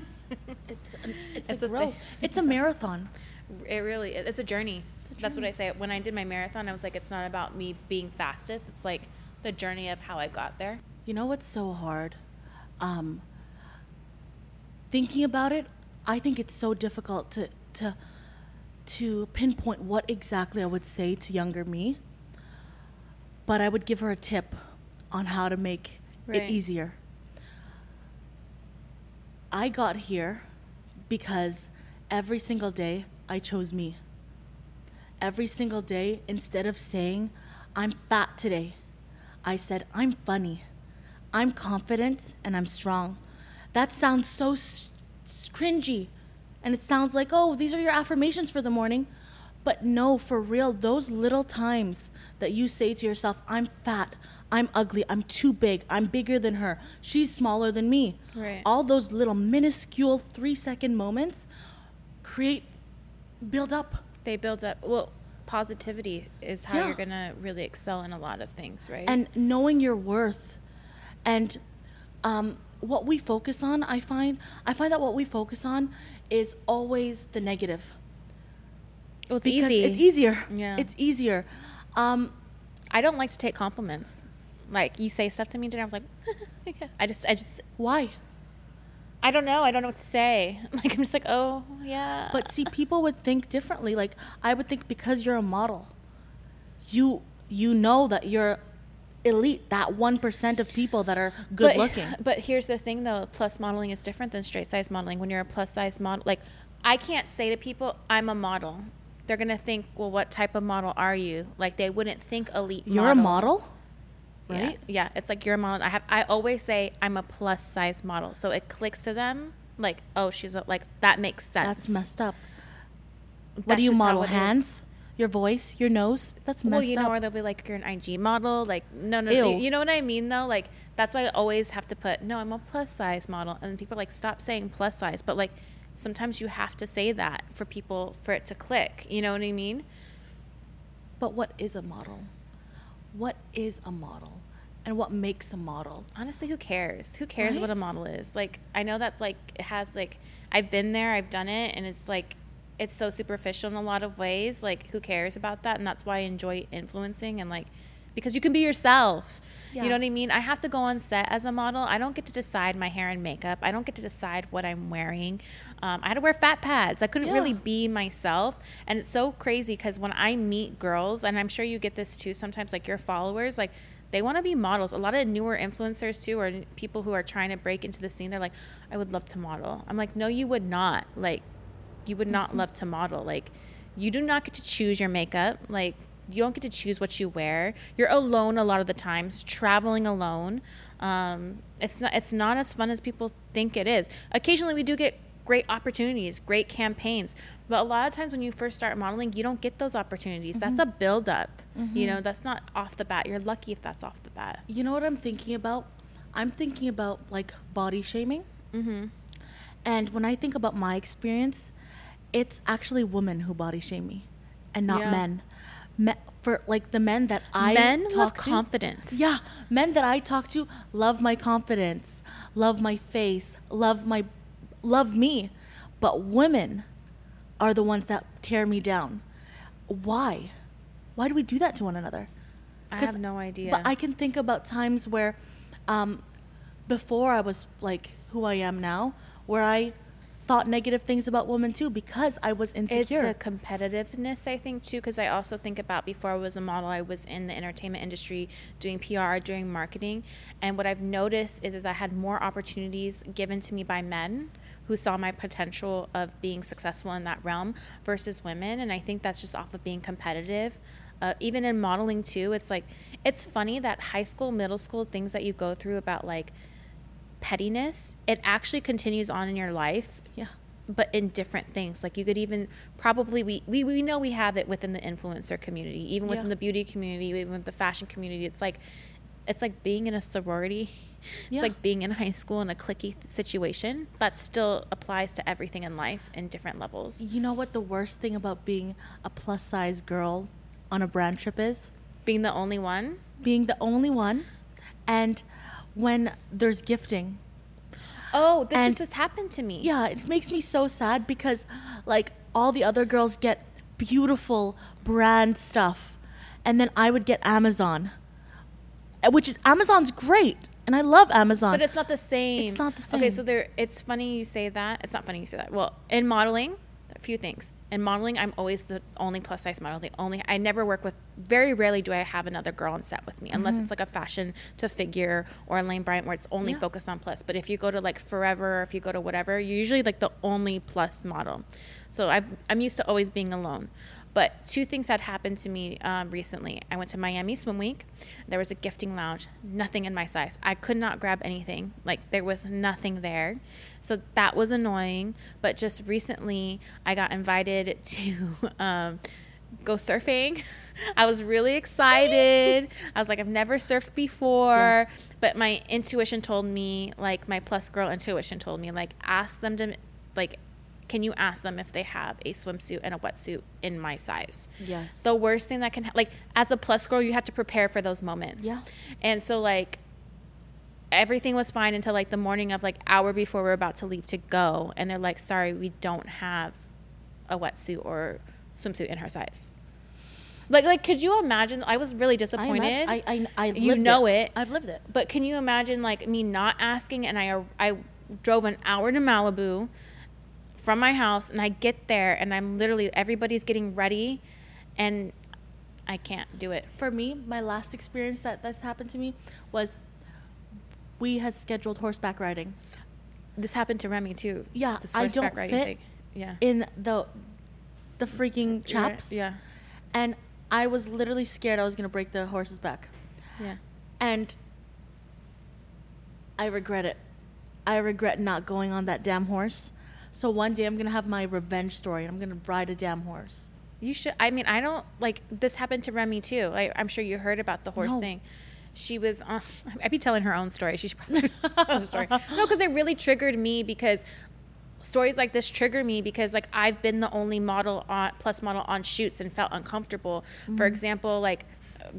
It's an, it's, It's a a growth. It's a marathon. it really it- it's a journey. That's what i say. When i did my marathon i was like it's not about me being fastest. It's like the journey of how i got there You know what's so hard? Um, thinking about it, I think it's so difficult to to to pinpoint what exactly I would say to younger me. But I would give her a tip on how to make Right. it easier. I got here because every single day I chose me. Every single day, instead of saying, I'm fat today, I said, I'm funny, I'm confident, and I'm strong. That sounds so s- cringy. And it sounds like, oh, these are your affirmations for the morning. But no, for real, those little times that you say to yourself, I'm fat, I'm ugly, I'm too big, I'm bigger than her, she's smaller than me. Right. All those little minuscule three second moments create, build up. they build up well positivity is how Yeah. you're gonna really excel in a lot of things right and knowing your worth and um, what we focus on i find i find that what we focus on is always the negative well, it's Because easy it's easier Yeah. it's easier um, i don't like to take compliments Like you say stuff to me, and I was like, yeah. I just, I just, Why? I don't know. I don't know what to say. Like I'm just like, oh yeah. But see, people would think differently. Like I would think because you're a model, you you know that you're elite. That one percent of people that are good but, looking. But here's the thing, though: plus modeling is different than straight size modeling. When you're a plus size model, like I can't say to people, "I'm a model." They're gonna think, "Well, what type of model are you?" Like they wouldn't think elite. You're a model, right? Yeah, it's like you're a model. I have. I always say I'm a plus size model, so it clicks to them. Like, oh, she's a, like that makes sense. That's messed up. What That's do you model? Hands, your voice, your nose. That's messed up. Well, you know, up. or they'll be like, "You're an IG model." Like, no, no, Ew. no. You know what I mean, though. Like, that's why I always have to put, "No, I'm a plus size model," and people are like, "Stop saying plus size." But like, sometimes you have to say that for people for it to click. You know what I mean? but what is a model? What is a model? And what makes a model? Honestly, who cares? Who cares Right? what a model is? Like, I know that's like it has like I've been there, I've done it, and it's like it's so superficial in a lot of ways. Like, who cares about that? And that's why I enjoy influencing and like because you can be yourself. Yeah. You know what I mean? I have to go on set as a model. I don't get to decide my hair and makeup. I don't get to decide what I'm wearing. Um, I had to wear fat pads. I couldn't Yeah. really be myself. And it's so crazy because when I meet girls, and I'm sure you get this too sometimes, like your followers, like they want to be models. A lot of newer influencers too, or people who are trying to break into the scene, they're like, I would love to model. I'm like, no, you would not. Like, you would not love to model. Like, you do not get to choose your makeup. Like, you don't get to choose what you wear. You're alone a lot of the times, traveling alone. Um, it's not. It's not as fun as people think it is. Occasionally, we do get great opportunities, great campaigns, but a lot of times when you first start modeling, you don't get those opportunities. That's a build up. You know, that's not off the bat. You're lucky if that's off the bat. You know what I'm thinking about? I'm thinking about like body shaming. Mm-hmm. And when I think about my experience, it's actually women who body shame me and not Yeah. men. Me- for like the men that I Men love talk to, confidence. Yeah, men that I talk to love my confidence, love my face, love my love me. But women are the ones that tear me down. Why? Why do we do that to one another? I have no idea. But I can think about times where, um, before I was like who I am now, where I thought negative things about women too because I was insecure. It's a competitiveness, I think, too, because I also think about before I was a model, I was in the entertainment industry doing PR, doing marketing. And what I've noticed is, is I had more opportunities given to me by men who saw my potential of being successful in that realm versus women. And I think that's just off of being competitive. Uh, even in modeling, too, it's like, it's funny that high school, middle school things that you go through about like pettiness, it actually continues on in your life yeah. but in different things like you could even probably we, we we know we have it within the influencer community even within Yeah. the beauty community even with the fashion community it's like it's like being in a sorority Yeah. it's like being in high school in a clicky situation that still applies to everything in life in different levels You know what the worst thing about being a plus size girl on a brand trip is? being the only one Being the only one. And when there's gifting, oh this And- just has happened to me yeah, it makes me so sad because like all the other girls get beautiful brand stuff and then I would get Amazon. uh, Which is Amazon's great and I love Amazon. But it's not the same. It's not the same. Okay, so there. It's funny you say that. It's not funny you say that. Well, in modeling, few things. In modeling, I'm always the only plus size model. The only I never work with. Very rarely do I have another girl on set with me, unless mm-hmm. it's like a Fashion To Figure or Lane Bryant where it's only Yeah. focused on plus. But if you go to like Forever, or if you go to whatever, you're usually like the only plus model. So I've, I'm used to always being alone. But two things had happened to me um, recently. I went to Miami Swim Week. There was a gifting lounge, nothing in my size. I could not grab anything. Like there was nothing there. So that was annoying. But just recently, I got invited to um, go surfing. I was really excited. I was like, I've never surfed before. Yes. But my intuition told me, like my plus girl intuition told me, like ask them to, like, can you ask them if they have a swimsuit and a wetsuit in my size? yes. The worst thing that can, ha- like, as a plus girl, you have to prepare for those moments. Yeah. And so, like, everything was fine until like the morning of like hour before we are about to leave to go, and they're like, "Sorry, we don't have a wetsuit or swimsuit in her size." Like, like, could you imagine? I was really I, disappointed. imagine, I, I, I You know it. I've lived it. But can you imagine like me not asking and I I drove an hour to Malibu from my house and I get there and I'm literally everybody's getting ready and I can't do it. For me, my last experience that that's happened to me was we had scheduled horseback riding This happened to Remy too. Yeah, this I don't riding fit thing. Yeah. in the the freaking chaps. Yeah. And I was literally scared I was gonna break the horse's back. Yeah. And I regret it. I regret not going on that damn horse. So one day I'm gonna have my revenge story. and I'm gonna ride a damn horse. You should. I mean, I don't like this happened to Remy too. Like, I'm sure you heard about the horse No. thing. She was. Uh, I'd be telling her own story. She should probably tell the story. No, because it really triggered me because stories like this trigger me because like I've been the only model on plus model on shoots and felt uncomfortable. For example, like.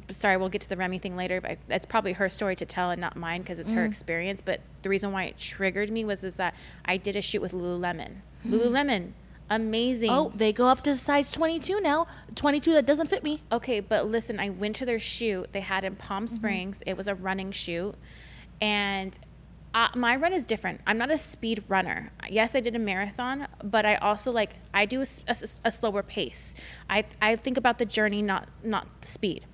Sorry, we'll get to the Remy thing later, but it's probably her story to tell and not mine because it's her mm. experience. But the reason why it triggered me was is that I did a shoot with Lululemon. Hmm. Lululemon, amazing. Oh, they go up to size 22 now. 22 that doesn't fit me. Okay, but listen, I went to their shoot. They had in Palm mm-hmm. Springs. It was a running shoot, and uh, my run is different. I'm not a speed runner. Yes, I did a marathon, but I also like I do a slower pace. I I think about the journey, not not the speed.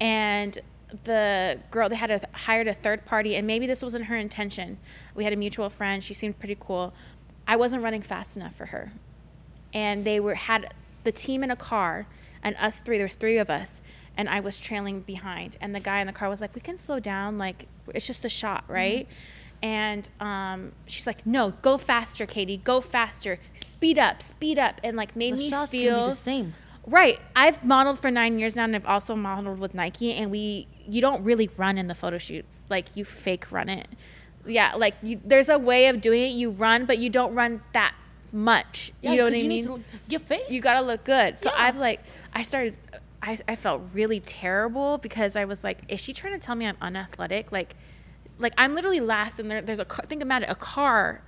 And the girl they had a, hired a third party, and maybe this wasn't her intention. We had a mutual friend. She seemed pretty cool. I wasn't running fast enough for her and they were had the team in a car and us three there's three of us and i was trailing behind and the guy in the car was like we can slow down like it's just a shot right and um, she's like no go faster Catie go faster speed up speed up and like made The me feel the same. Right. I've modeled for nine years now, and I've also modeled with Nike. And we, you don't really run in the photo shoots. Like you fake run it. Yeah. Like you, there's a way of doing it. You run, but you don't run that much. Yeah, you know what I mean? to give face. you gotta look good. So Yeah. I've like, I started, I, I felt really terrible because I was like, is she trying to tell me I'm unathletic? Like, like I'm literally last, and there, there's a car, think about it, a car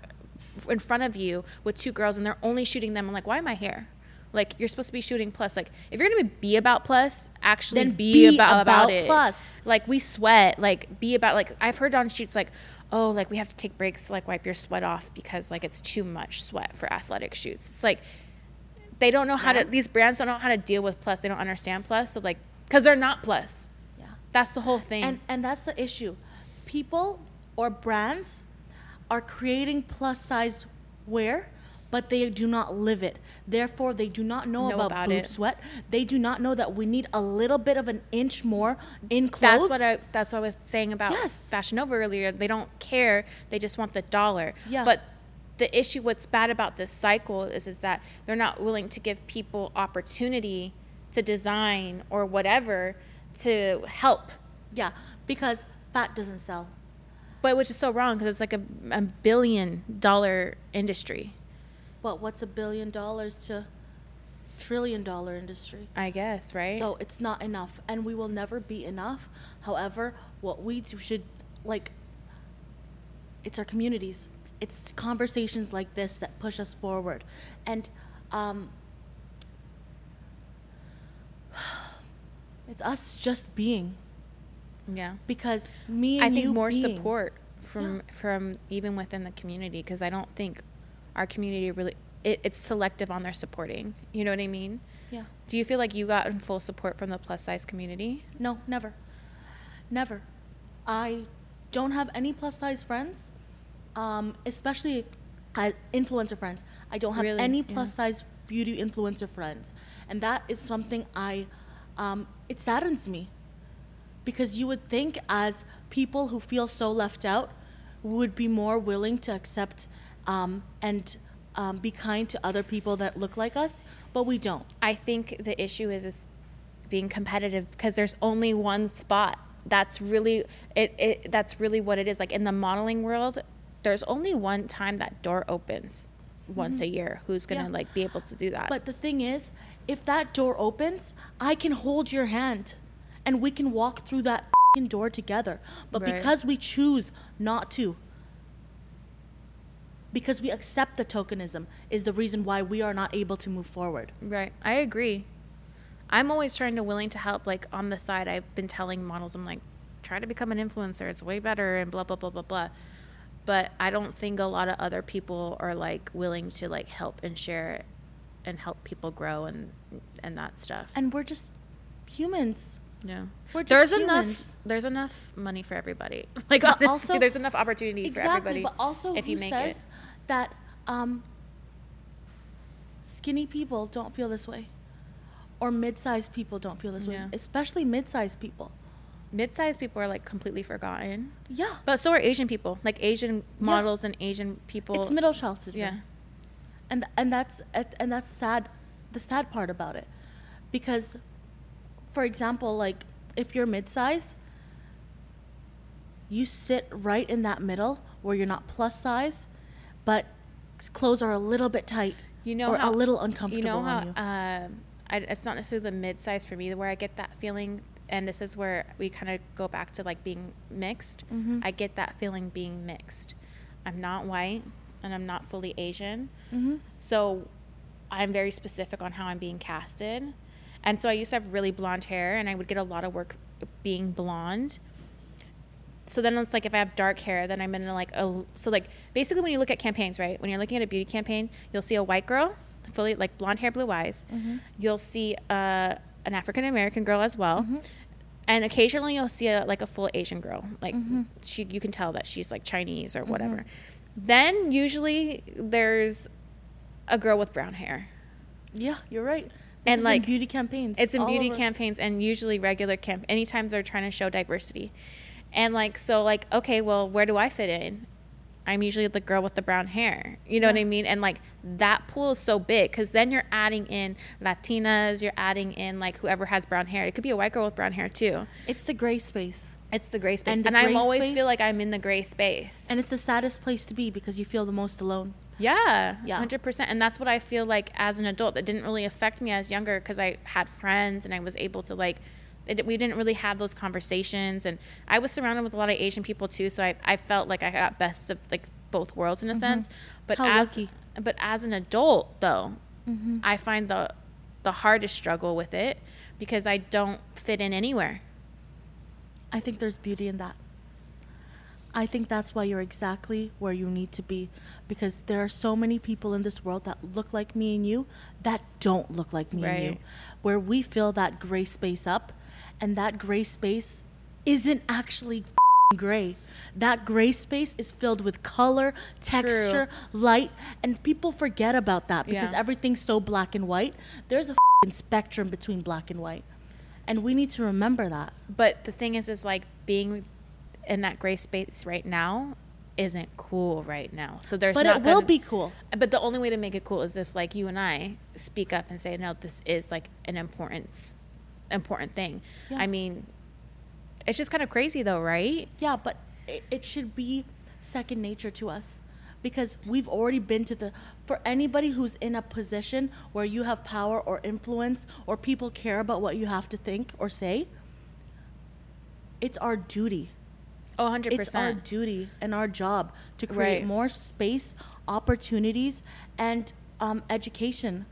in front of you with two girls, and they're only shooting them. I'm like, why am I here? Like you're supposed to be shooting plus. Like if you're gonna be about plus, actually Then be, be about, about about it. plus. Like we sweat. Like be about. Like I've heard on shoots like, oh, like we have to take breaks to like wipe your sweat off because like it's too much sweat for athletic shoots. It's like they don't know how Yeah. to. These brands don't know how to deal with plus. They don't understand plus. So like, because they're not plus. yeah. That's the whole thing. And and that's the issue. People or brands are creating plus size wear, but they do not live it. Therefore, they do not know, Know about, about boob it. sweat. They do not know that we need a little bit of an inch more in clothes. that's what I. That's what I was saying about Yes. Fashion Nova earlier. They don't care. They just want the dollar. Yeah. But the issue, what's bad about this cycle is, is that they're not willing to give people opportunity to design or whatever to help. yeah, because fat doesn't sell. But which is so wrong because it's like a, a billion dollar industry. But what's a billion dollars to trillion dollar industry? I guess, right? So it's not enough, and we will never be enough. However, what we do should like, it's our communities. It's conversations like this that push us forward, and um, it's us just being yeah. because me and I think more being- support from from even within the community because I don't think our community really it, it's selective on their supporting. You know what I mean? Yeah. Do you feel like you got in full support from the plus size community? No, never. Never. I don't have any plus size friends, um, especially uh, influencer friends. I don't have Really? any Yeah. plus size beauty influencer friends. And that is something I, um, it saddens me. Because you would think, as people who feel so left out, would be more willing to accept um, and um, be kind to other people that look like us, but we don't. I think the issue is is being competitive because there's only one spot. That's really it, it that's really what it is. Like in the modeling world, there's only one time that door opens once a year. Who's gonna Mm-hmm. Yeah. like be able to do that? But the thing is, if that door opens, I can hold your hand and we can walk through that fing door together. But Right. because we choose not to, because we accept the tokenism, is the reason why we are not able to move forward. Right. I agree. I'm always trying to willing to help. Like on the side, I've been telling models, I'm like, try to become an influencer. It's way better and blah blah blah blah blah. But I don't think a lot of other people are like willing to like help and share and help people grow and and that stuff. And we're just humans. Yeah. There's humans. enough there's enough money for everybody. Like But honestly, also- there's enough opportunity for Exactly, everybody. but also if you make says it. that um, skinny people don't feel this way, or mid-sized people don't feel this Yeah. way, especially mid-sized people. Mid-sized people are like completely forgotten. Yeah, But so are Asian people. Like Asian models and Asian people. it's middle child syndrome. Yeah. and and that's and that's sad the sad part about it because for example like if you're mid-size you sit right in that middle where you're not plus size but clothes are a little bit tight You know or how a little uncomfortable You know how on you um I, it's not necessarily the mid-size for me where I get that feeling, and this is where we kind of go back to like being mixed. Mhm. I get that feeling being mixed. I'm not white, and I'm not fully Asian, mm-hmm. so I'm very specific on how I'm being casted. And so I used to have really blonde hair, and I would get a lot of work being blonde. So then it's like if I have dark hair, then I'm in like a so like basically when you look at campaigns, right? When you're looking at a beauty campaign, you'll see a white girl, fully like blonde hair, blue eyes. Mm-hmm. You'll see uh, an African American girl as well, Mhm. and occasionally you'll see a, like a full Asian girl. Like Mhm. she, you can tell that she's like Chinese or whatever. Then usually there's a girl with brown hair. yeah you're right this And, like, beauty campaigns It's in beauty over. campaigns and usually regular camp. Anytime they're trying to show diversity, and like so, like okay, well, where do I fit in? I'm usually the girl with the brown hair. You know what I mean? And like that pool is so big because then you're adding in Latinas, you're adding in like whoever has brown hair. It could be a white girl with brown hair too. it's the gray space It's the gray space, And and, I always space- feel like I'm in the gray space. and it's the saddest place to be because you feel the most alone Yeah, Yeah. hundred percent. And that's what I feel like as an adult. That didn't really affect me as younger because I had friends and I was able to like. It, we didn't really have those conversations, and I was surrounded with a lot of Asian people too. So I, I felt like I got best of like both worlds in a sense. But Mm-hmm. How as lucky. but as an adult though, mm-hmm. I find the the hardest struggle with it because I don't fit in anywhere. I think there's beauty in that. I think that's why you're exactly where you need to be because there are so many people in this world that look like me and you that don't look like me and you. Where we fill that gray space up and that gray space isn't actually gray. That gray space is filled with color, texture, light, and people forget about that because Yeah. everything's so black and white. There's a spectrum between black and white. And we need to remember that. But the thing is, is like being in that gray space right now isn't cool right now. So there's But not it will gonna- be cool. But the only way to make it cool is if like you and I speak up and say, no, this is like an importance, important thing. Yeah. I mean, it's just kind of crazy though, right? Yeah, but it, it should be second nature to us because we've already been to the. For anybody who's in a position where you have power or influence or people care about what you have to think or say, it's our duty. Oh, 100%. It's our duty and our job to create Right. more space, opportunities, and um, education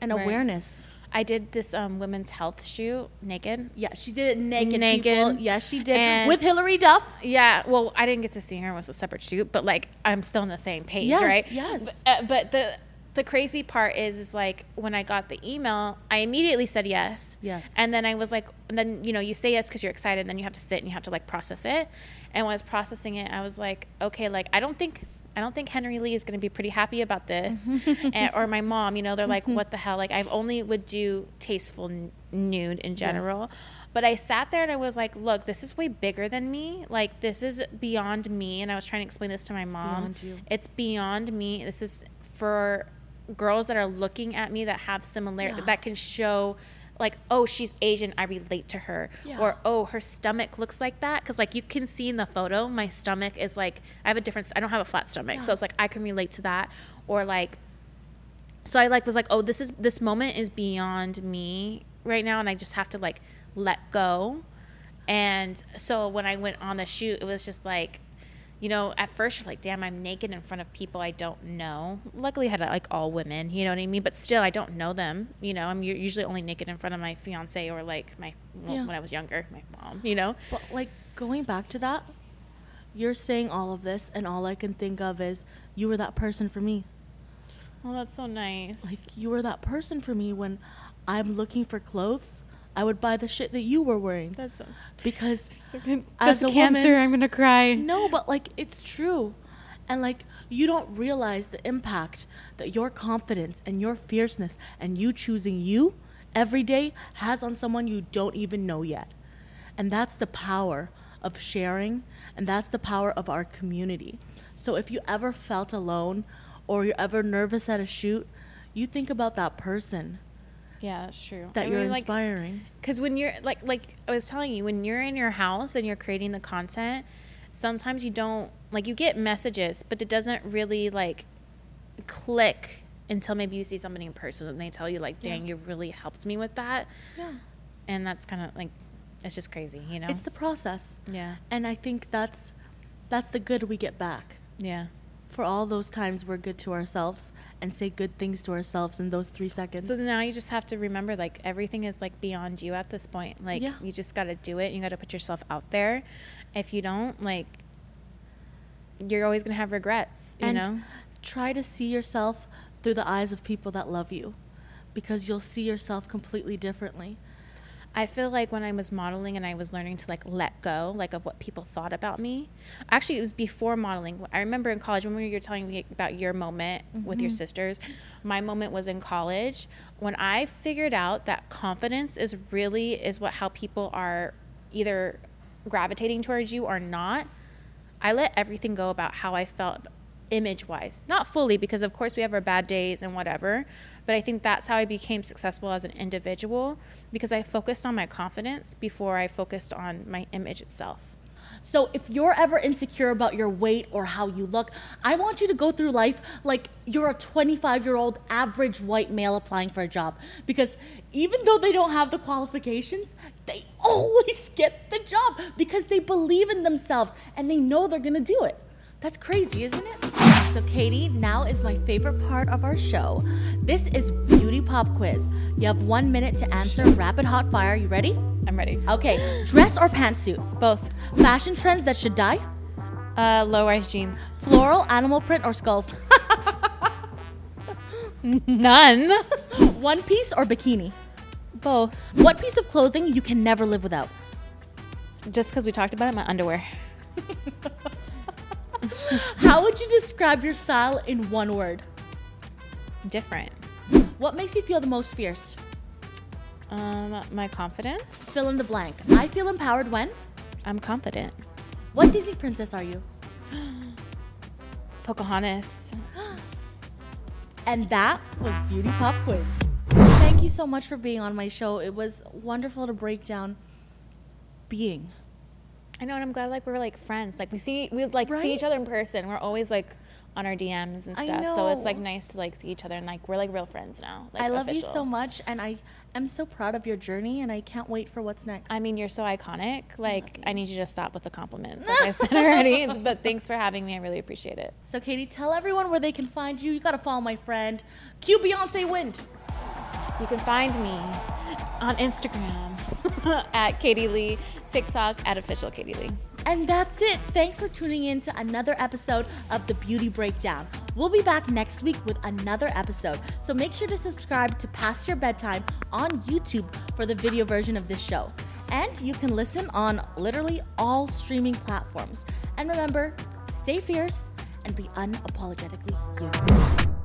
and Right. awareness. I did this um, women's health shoot naked. Yeah, she did it naked. Naked. People. Yes, she did And- with Hilary Duff. Yeah, well, I didn't get to see her; it was a separate shoot. But like, I'm still on the same page, Yes, right? yes. But, uh, but the the crazy part is, is like when I got the email, I immediately said yes. Yes. And then I was like, and then you know, you say yes because you're excited, and then you have to sit and you have to like process it. And when I was processing it, I was like, okay, like I don't think. I don't think Henry Lee is going to be pretty happy about this, and, or my mom. You know, they're like, "What the hell?" Like, I've only would do tasteful n- nude in general, Yes. but I sat there and I was like, look, this is way bigger than me. Like, this is beyond me. And I was trying to explain this to my mom. beyond you. It's beyond me. This is for girls that are looking at me that have similar Yeah. that can show like oh she's asian i relate to her Yeah. or oh her stomach looks like that because like you can see in the photo my stomach is like i have a different i don't have a flat stomach so it's like i can relate to that or like so I like was like, oh, this is this moment is beyond me right now, and I just have to like let go. And so when I went on the shoot, it was just like, you know, at first you're like, damn, I'm naked in front of people I don't know. Luckily, I had like all women, you know what I mean? But still, I don't know them. You know, I'm usually only naked in front of my fiance or like my, well, Yeah. when I was younger, my mom, you know? But like going back to that, you're saying all of this, and all I can think of is you were that person for me. Oh, that's so nice. Like you were that person for me when I'm looking for clothes. I would buy the shit that you were wearing that's so. because As As a a cancer, woman- I'm gonna cry. no, but like it's true, and like you don't realize the impact that your confidence and your fierceness and you choosing you every day has on someone you don't even know yet, and that's the power of sharing, and that's the power of our community. So if you ever felt alone, or you're ever nervous at a shoot, you think about that person Yeah, that's true. that I you're mean, inspiring. because when you're like like i was telling you when you're in your house and you're creating the content sometimes you don't like you get messages but it doesn't really like click until maybe you see somebody in person and they tell you like dang Yeah. you really helped me with that yeah. and that's kind of like it's just crazy you know It's the process. yeah And I think that's that's the good we get back. yeah For all those times we're good to ourselves and say good things to ourselves in those three seconds. so now you just have to remember like everything is like beyond you at this point like Yeah. you just got to do it you got to put yourself out there if you don't like you're always going to have regrets you and know try to see yourself through the eyes of people that love you because you'll see yourself completely differently. I feel like when I was modeling and I was learning to like let go, like of what people thought about me. Actually, it was before modeling. I remember in college when you were telling me about your moment with your mm-hmm. sisters. My moment was in college when I figured out that confidence is really is what how people are either gravitating towards you or not. I let everything go about how I felt image wise. Not fully, because of course we have our bad days and whatever. But I think that's how I became successful as an individual because I focused on my confidence before I focused on my image itself. So if you're ever insecure about your weight or how you look, I want you to go through life like you're a 25 year old average white male applying for a job. Because even though they don't have the qualifications, they always get the job because they believe in themselves and they know they're gonna do it. That's crazy, isn't it? So, Catie, now is my favorite part of our show. This is Beauty Pop Quiz. You have one minute to answer rapid hot fire. You ready? I'm ready. Okay, dress or pantsuit? Both. Fashion trends that should die? Uh, low rise jeans. Floral, animal print, or skulls? None. One piece or bikini? Both. What piece of clothing you can never live without? Just because we talked about it, my underwear. How would you describe your style in one word? Different. What makes you feel the most fierce? Um, my confidence. Fill in the blank. I feel empowered when? I'm confident. What Disney princess are you? Pocahontas. And that was Beauty Pop Quiz. Thank you so much for being on my show. It was wonderful to break down being. I know, and I'm glad like we're like friends. Like we see we like Right? see each other in person. We're always like on our DMs and I stuff. So it's like nice to like see each other and like we're like real friends now. Like, I love you so much, and I am so proud of your journey, and I can't wait for what's next. I mean, you're so iconic. Like I need you to stop with the compliments, like I said already. But thanks for having me. I really appreciate it. so, Catie, tell everyone where they can find you. You got to follow my friend, Q Beyonce Wind. You can find me on Instagram at Catie Li, TikTok at official Catie Li. And that's it. Thanks for tuning in to another episode of The Beauty Breakdown. We'll be back next week with another episode. So make sure to subscribe to Past Your Bedtime on YouTube for the video version of this show. And you can listen on literally all streaming platforms. And remember, stay fierce and be unapologetically you.